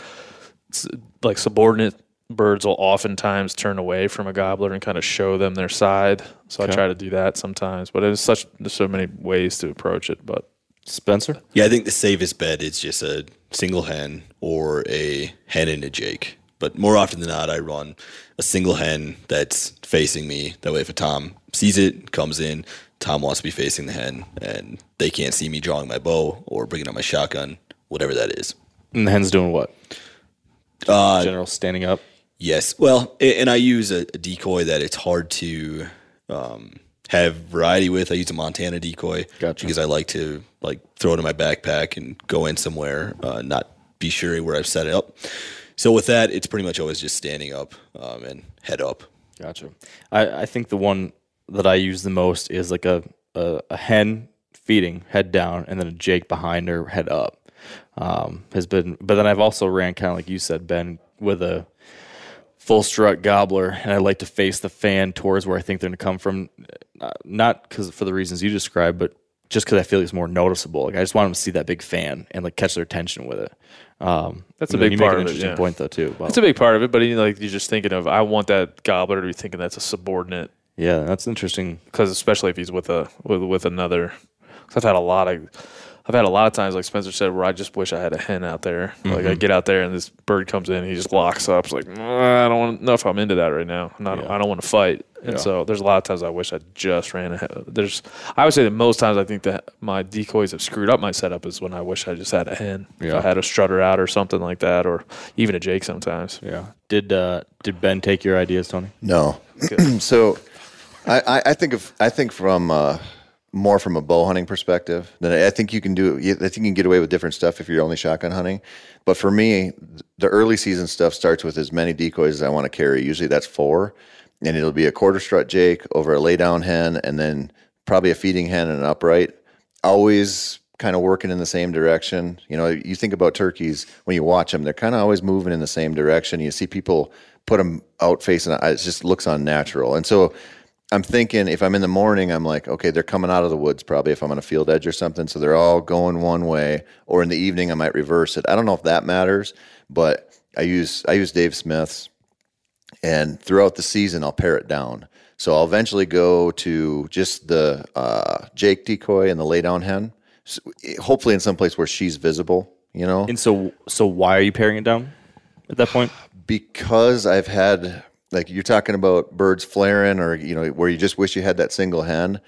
like subordinate birds will oftentimes turn away from a gobbler and kind of show them their side. So I try to do that sometimes, but there's such there's so many ways to approach it. But Spencer? Yeah, I think the safest bet is just a single hen or a hen and a Jake. But more often than not, I run a single hen that's facing me. That way, if a Tom sees it, comes in, Tom wants to be facing the hen, and they can't see me drawing my bow or bringing out my shotgun, whatever that is. And the hen's doing what? Uh, General standing up. Yes. Well, and I use a, decoy that it's hard to um, have variety with. I use a Montana decoy Gotcha. because I like to like throw it in my backpack and go in somewhere, uh, not be sure where I've set it up. So with that, it's pretty much always just standing up um, and head up. Gotcha. I, I think the one that I use the most is like a, a, a hen feeding head down and then a Jake behind her head up. Um, has been, but then I've also ran kind of like you said, Ben, with a full strut gobbler, and I like to face the fan towards where I think they're going to come from. Uh, not because for the reasons you described, but just because I feel like it's more noticeable. Like I just want them to see that big fan and like catch their attention with it. Um, That's a big you part an of it, interesting yeah. point though too. about- it's a big part of it. But you know, like you're just thinking of I want that gobbler to be thinking that's a subordinate yeah, that's interesting. because especially if he's with a with, with another. Cause I've had a lot of, I've had a lot of times like Spencer said where I just wish I had a hen out there. Like I get out there and this bird comes in, he just locks up. It's like "Mm, I don't want know if I'm into that right now. And I don't, I don't want to fight. And so there's a lot of times I wish I just ran a. There's I would say that most times I think that my decoys have screwed up my setup is when I wish I just had a hen. If Yeah. I had a strutter out or something like that, or even a Jake sometimes. Yeah. Did uh, did Ben take your ideas, Tony? No. so I, I, think of I think from uh, more from a bow hunting perspective. Then I think you can do. I think you can get away with different stuff if you're only shotgun hunting. But for me, the early season stuff starts with as many decoys as I want to carry. Usually that's four, and it'll be a quarter strut Jake over a lay down hen, and then probably a feeding hen and an upright. Always kind of working in the same direction. You know, you think about turkeys when you watch them; they're kind of always moving in the same direction. You see people put them out facing; it just looks unnatural. And so, I'm thinking if I'm in the morning, I'm like, okay, they're coming out of the woods probably if I'm on a field edge or something. So they're all going one way. Or in the evening, I might reverse it. I don't know if that matters, but I use I use Dave Smith's, and throughout the season, I'll pare it down. So I'll eventually go to just the uh, Jake decoy and the lay down hen, s- hopefully in some place where she's visible. You know, And so so why are you paring it down at that point? because I've had like you're talking about birds flaring or you know where you just wish you had that single hen.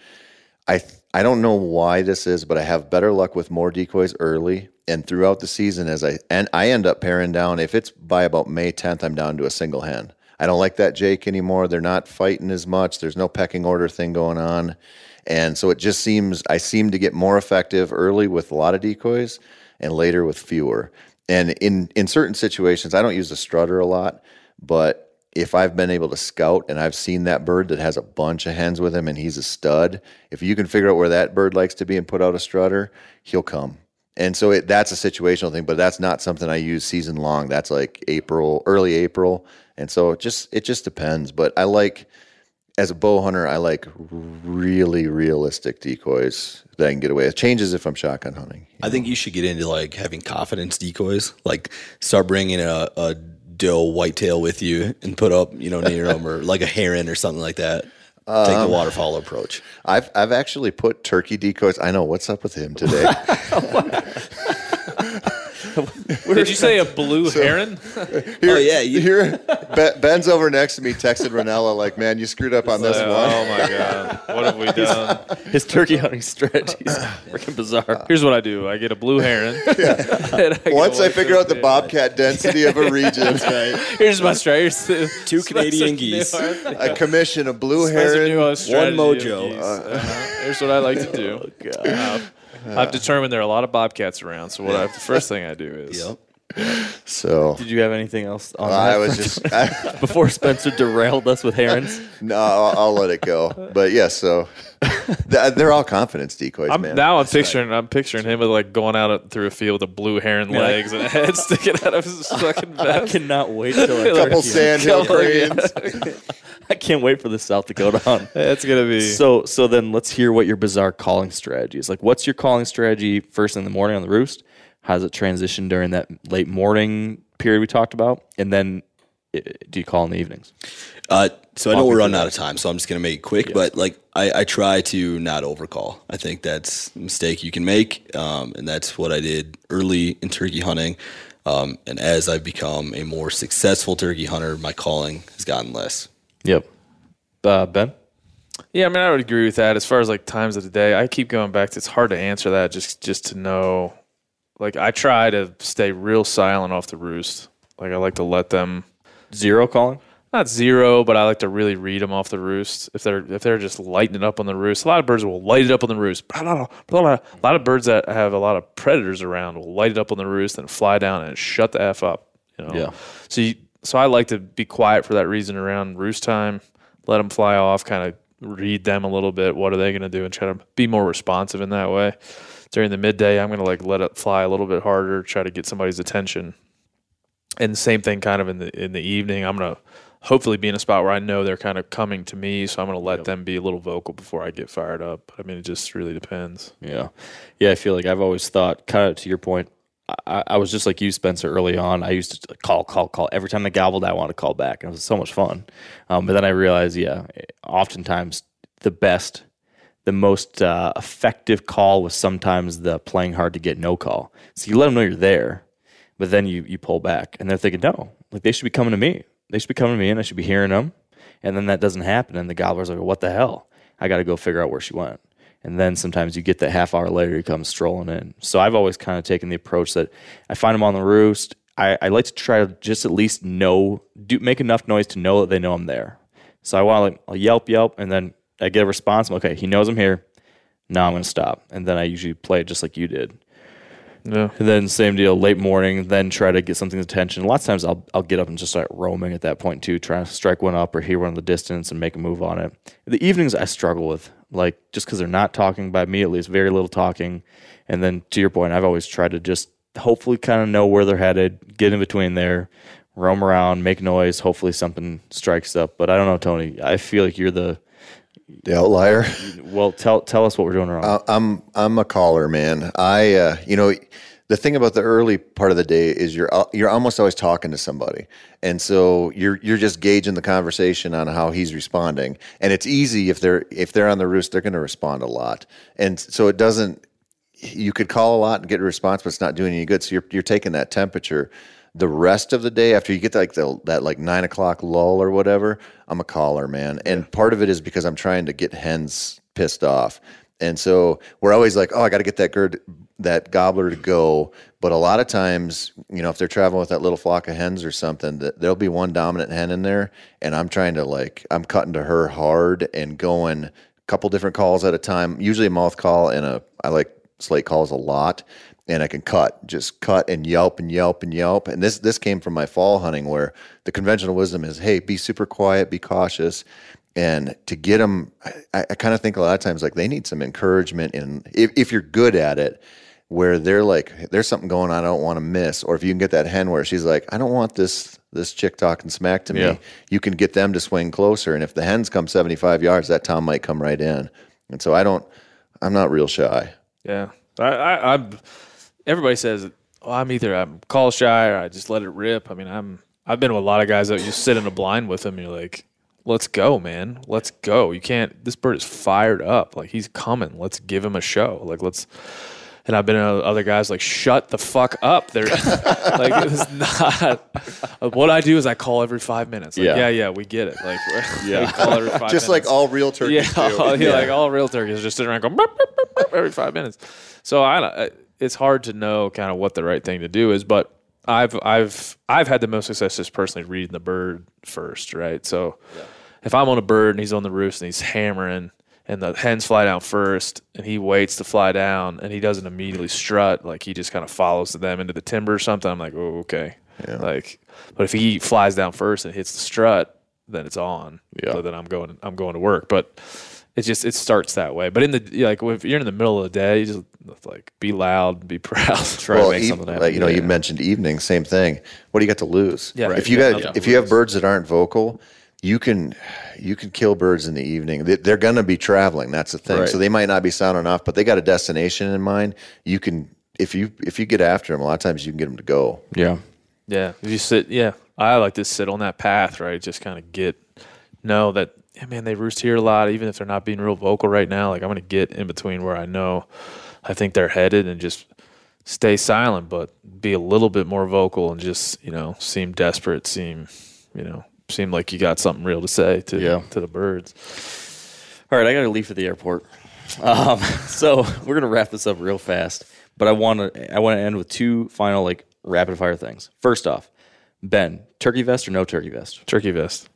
I I don't know why this is, but I have better luck with more decoys early and throughout the season as I and I end up paring down if it's by about May 10th I'm down to a single hen. I don't like that Jake anymore. They're not fighting as much. There's no pecking order thing going on. And so it just seems I seem to get more effective early with a lot of decoys and later with fewer. And in in certain situations, I don't use the strutter a lot, but if I've been able to scout and I've seen that bird that has a bunch of hens with him and he's a stud, if you can figure out where that bird likes to be and put out a strutter, he'll come. And so it, that's a situational thing, but that's not something I use season long. That's like April, early April, and so it just it just depends. But I like as a bow hunter, I like really realistic decoys that I can get away. It changes if I'm shotgun hunting. I think you should get into like having confidence decoys. Like start bringing a, a doe whitetail with you and put up, you know, near them or like a heron or something like that. Take the um, waterfowl approach. I've I've actually put turkey decoys. I know what's up with him today. Did you say a blue heron? oh yeah, you, Here, Ben- Ben's over next to me, texted Ranella like, "Man, you screwed up on this one." oh my god, what have we done? His turkey hunting strategy is freaking bizarre. Here's what I do: I get a blue heron. and I Once a I white figure out the tail. bobcat density of a region, Here's my strategy. Two Canadian geese. I commission a blue Spencer heron. One mojo. geese. Uh-huh. Here's what I like to do. Uh, I've determined there are a lot of bobcats around, so what I, the first thing I do is Yep. So Did you have anything else on I that was just I, before Spencer derailed us with herons? no, I'll, I'll let it go. But yes, so th- they're all confidence decoys, I'm, man. now I'm picturing I'm picturing him with like going out through a field with blue heron Yeah. legs and a head sticking out of his fucking back. I vest. cannot wait till I couple turkey sandhill Couple, cranes. I can't wait for the South Dakota hunt. It's gonna be So so then let's hear what your bizarre calling strategy is. Like what's your calling strategy first in the morning on the roost? How does it transition during that late morning period we talked about? And then i- do you call in the evenings? Uh, so I know we're running out of time, so I'm just gonna make it quick. But like I, I try to not overcall. I think that's a mistake you can make, um, and that's what I did early in turkey hunting. Um, and as I've become a more successful turkey hunter, my calling has gotten less. Yep. Uh, ben? Yeah, I mean, I would agree with that. As far as like times of the day, I keep going back to. It's hard to answer that just just to know. Like, I try to stay real silent off the roost. Like, I like to let them Zero calling? not zero, but I like to really read them off the roost. If they're if they're just lighting it up on the roost, a lot of birds will light it up on the roost. Blah, blah, blah. A lot of birds that have a lot of predators around will light it up on the roost and fly down and shut the f up. You know? Yeah. So you, so I like to be quiet for that reason around roost time. Let them fly off, kind of read them a little bit. What are they going to do, and try to be more responsive in that way. During the midday, I'm going to like let it fly a little bit harder, try to get somebody's attention. And same thing, kind of in the in the evening, I'm going to hopefully be in a spot where I know they're kind of coming to me, so I'm going to let them be a little vocal before I get fired up. I mean, it just really depends. Yeah. Yeah, I feel like I've always thought, kind of to your point, I, I was just like you, Spencer, early on. I used to call, call, call. Every time they gobbled, I wanted to call back. And it was so much fun. Um, but then I realized, yeah, oftentimes the best, the most uh, effective call was sometimes the playing hard to get no call. So you let them know you're there, but then you, you pull back. And they're thinking, no, like they should be coming to me. They should be coming to me and I should be hearing them. And then that doesn't happen. And the gobbler's like, what the hell? I got to go figure out where she went. And then sometimes you get that half hour later, he comes strolling in. So I've always kind of taken the approach that I find them on the roost. I, I like to try to just at least know, do make enough noise to know that they know I'm there. So I want to like I'll yelp, yelp, and then I get a response. I'm okay, he knows I'm here. Now I'm going to stop. And then I usually play it just like you did. Yeah. And then same deal, late morning, then try to get something's attention. Lots of times I'll I'll get up and just start roaming at that point too, trying to strike one up or hear one in the distance and make a move on it. The evenings I struggle with, like just because they're not talking by me at least, very little talking. And then to your point, I've always tried to just hopefully kind of know where they're headed, get in between there, roam around, make noise. Hopefully something strikes up. But I don't know, Tony. I feel like you're the The outlier. well. Tell tell us what we're doing wrong. Uh, I'm I'm a caller, man. I uh, you know the thing about the early part of the day is you're you're almost always talking to somebody, and so you're you're just gauging the conversation on how he's responding. And it's easy if they're if they're on the roost, they're going to respond a lot, and so it doesn't. You could call a lot and get a response, but it's not doing any good. So you're you're taking that temperature. The rest of the day, after you get like the, that like nine o'clock lull or whatever, I'm a caller, man. And part of it is because I'm trying to get hens pissed off. And so we're always like, oh, I got to get that gird, that gobbler to go. But a lot of times, you know, if they're traveling with that little flock of hens or something, that there'll be one dominant hen in there, and I'm trying to like, I'm cutting to her hard and going a couple different calls at a time. Usually a mouth call and a, I like slate calls a lot, and I can cut, just cut and yelp and yelp and yelp. And this this came from my fall hunting, where the conventional wisdom is, hey, be super quiet, be cautious and to get them i, I kind of think a lot of times like they need some encouragement and if, if you're good at it where they're like there's something going on i don't want to miss or if you can get that hen where she's like i don't want this this chick talking smack to me Yeah. you can get them to swing closer and if the hens come 75 yards that tom might come right in and so i don't i'm not real shy Yeah, I, I, I'm. Everybody says, "Oh, I'm either I'm call shy or I just let it rip." I mean, I'm. I've been with a lot of guys that you sit in a blind with them. And you're like, "Let's go, man. Let's go." You can't. This bird is fired up. Like he's coming. Let's give him a show. Like let's. And I've been with other guys like, "Shut the fuck up." They're like, it's not. What I do is I call every five minutes. Like, Yeah. yeah, yeah, we get it. Like, yeah, call every five just minutes. like all real turkeys Yeah, do. all- yeah, like all real turkeys just sitting around going "Burp, burp, burp, burp," every five minutes. So I, I- it's hard to know kind of what the right thing to do is, but I've I've I've had the most success just personally reading the bird first, right? So if I'm on a bird and he's on the roost and he's hammering and the hens fly down first and he waits to fly down and he doesn't immediately strut, like he just kind of follows them into the timber or something, I'm like, oh, okay. Like, but if he flies down first and hits the strut, then it's on. Yeah. So then I'm going, I'm going to work. But it just it starts that way. But in the like if you're in the middle of the day, you just like be loud, be proud. Try well, to make eve- something happen. like, you know, you mentioned evening, same thing. What do you got to lose? Yeah, right. If you You got got, if to you have birds that aren't vocal, you can, you can kill birds in the evening. They, they're going to be traveling. That's the thing. Right. So they might not be sounding off, but they got a destination in mind. You can, if you, if you get after them, a lot of times you can get them to go. yeah. Yeah, if you sit, yeah, I like to sit on that path, right? Just kind of get know that, yeah, man, they roost here a lot, even if they're not being real vocal right now. Like I'm gonna get in between where I know, I think they're headed, and just stay silent, but be a little bit more vocal and just you know seem desperate, seem you know seem like you got something real to say to Yeah. to the birds. All right, I got to leave for the airport. Um, so we're gonna wrap this up real fast, but I want to I want to end with two final like rapid fire things. First off, Ben, turkey vest or no turkey vest? Turkey vest.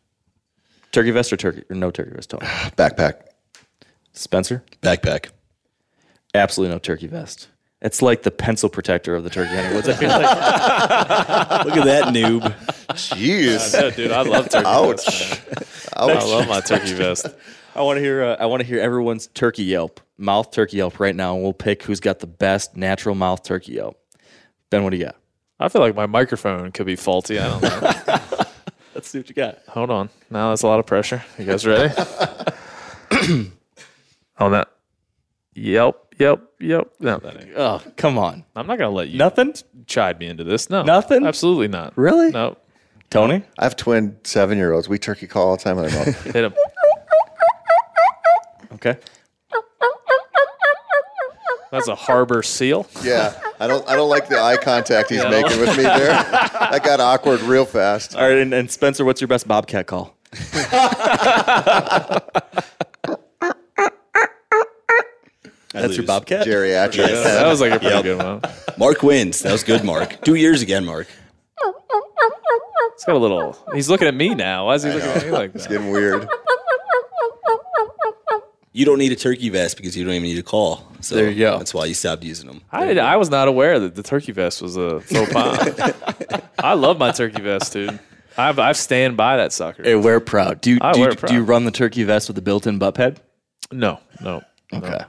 Turkey vest or turkey or no turkey vest? Tony. Backpack. Spencer, Backpack. absolutely no turkey vest. It's like the pencil protector of the turkey hunting woods. I feel like Look at that noob. Jeez. Yeah, dude, I love turkey Ouch. vest. man. I love my turkey vest. I want to hear. Uh, I want to hear everyone's turkey yelp, mouth turkey yelp right now, and we'll pick who's got the best natural mouth turkey yelp. Ben, what do you got? I feel like my microphone could be faulty. I don't know. Let's see what you got. Hold on. Now that's a lot of pressure. You guys ready? on that. Yelp, yelp, yelp. No, that ain't. Oh, come on. I'm not gonna let you Nothing. chide me into this. No, Nothing? Absolutely not. Really? No. Tony. I have twin seven year olds. We turkey call all the time. And I'm Hit him. Okay. That's a harbor seal. yeah, I don't, I don't like the eye contact he's Yeah. making with me there. That got awkward real fast. All right, and, and Spencer, what's your best bobcat call? I That's your bobcat. Geriatric. Yeah, that was like a pretty Yep. good one. Mark wins. That was good, Mark. Two years again, Mark. It's got a little. He's looking at me now. Why is he looking at me like that? It's that? getting weird. You don't need a turkey vest because you don't even need a call. So There you go. That's why you stopped using them. I, I was not aware that the turkey vest was a faux pas. I love my turkey vest, dude. I've I've stand by that sucker. Hey, wear it proud. Do you, I do, you, wear it do you run the turkey vest with the built-in butt pad? no, no. Okay.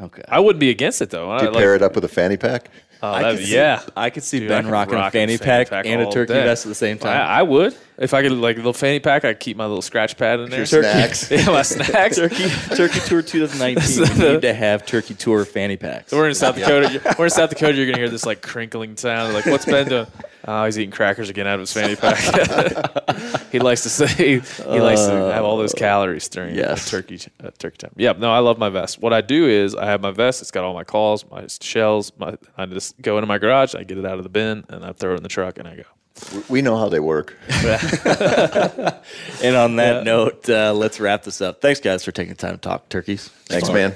Okay. I wouldn't be against it though. I, Do you like, pair it up with a fanny pack? oh, I could be- see- yeah. I could see Dude, I Ben could rocking a rock fanny, pack, and a turkey day. vest at the same I, time. I would if I could like a little fanny pack. I'd keep my little scratch pad in there. Your snacks. yeah, my snacks. Turkey Turkey Tour 2019. we need to have Turkey Tour fanny packs. We're in South Dakota. We're in South Dakota. You're gonna hear this like crinkling sound. Like, what's Ben doing? Oh, he's eating crackers again out of his fanny pack. he likes to say he likes to have all those calories during yes. turkey uh, turkey time. Yeah, no, I love my vest. What I do is I have my vest. It's got all my calls, my shells. My I just go into my garage. I get it out of the bin and I throw it in the truck and I go. We know how they work. And on that note, uh, let's wrap this up. Thanks, guys, for taking the time to talk turkeys. Thanks, man.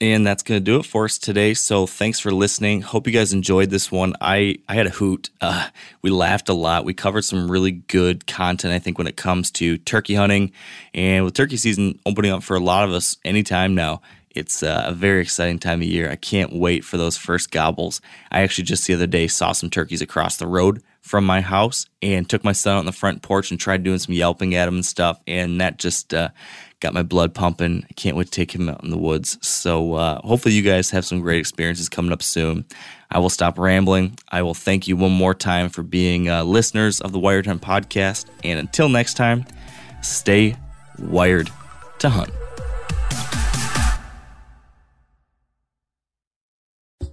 And that's going to do it for us today. So thanks for listening. Hope you guys enjoyed this one. I, I had a hoot. Uh, we laughed a lot. We covered some really good content, I think, when it comes to turkey hunting. And with turkey season opening up for a lot of us anytime now, it's uh, a very exciting time of year. I can't wait for those first gobbles. I actually just the other day saw some turkeys across the road from my house and took my son out on the front porch and tried doing some yelping at him and stuff. And that just uh, got my blood pumping. I can't wait to take him out in the woods. So uh, hopefully you guys have some great experiences coming up soon. I will stop rambling. I will thank you one more time for being uh, listeners of the Wired Hunt podcast. And until next time, stay wired to hunt.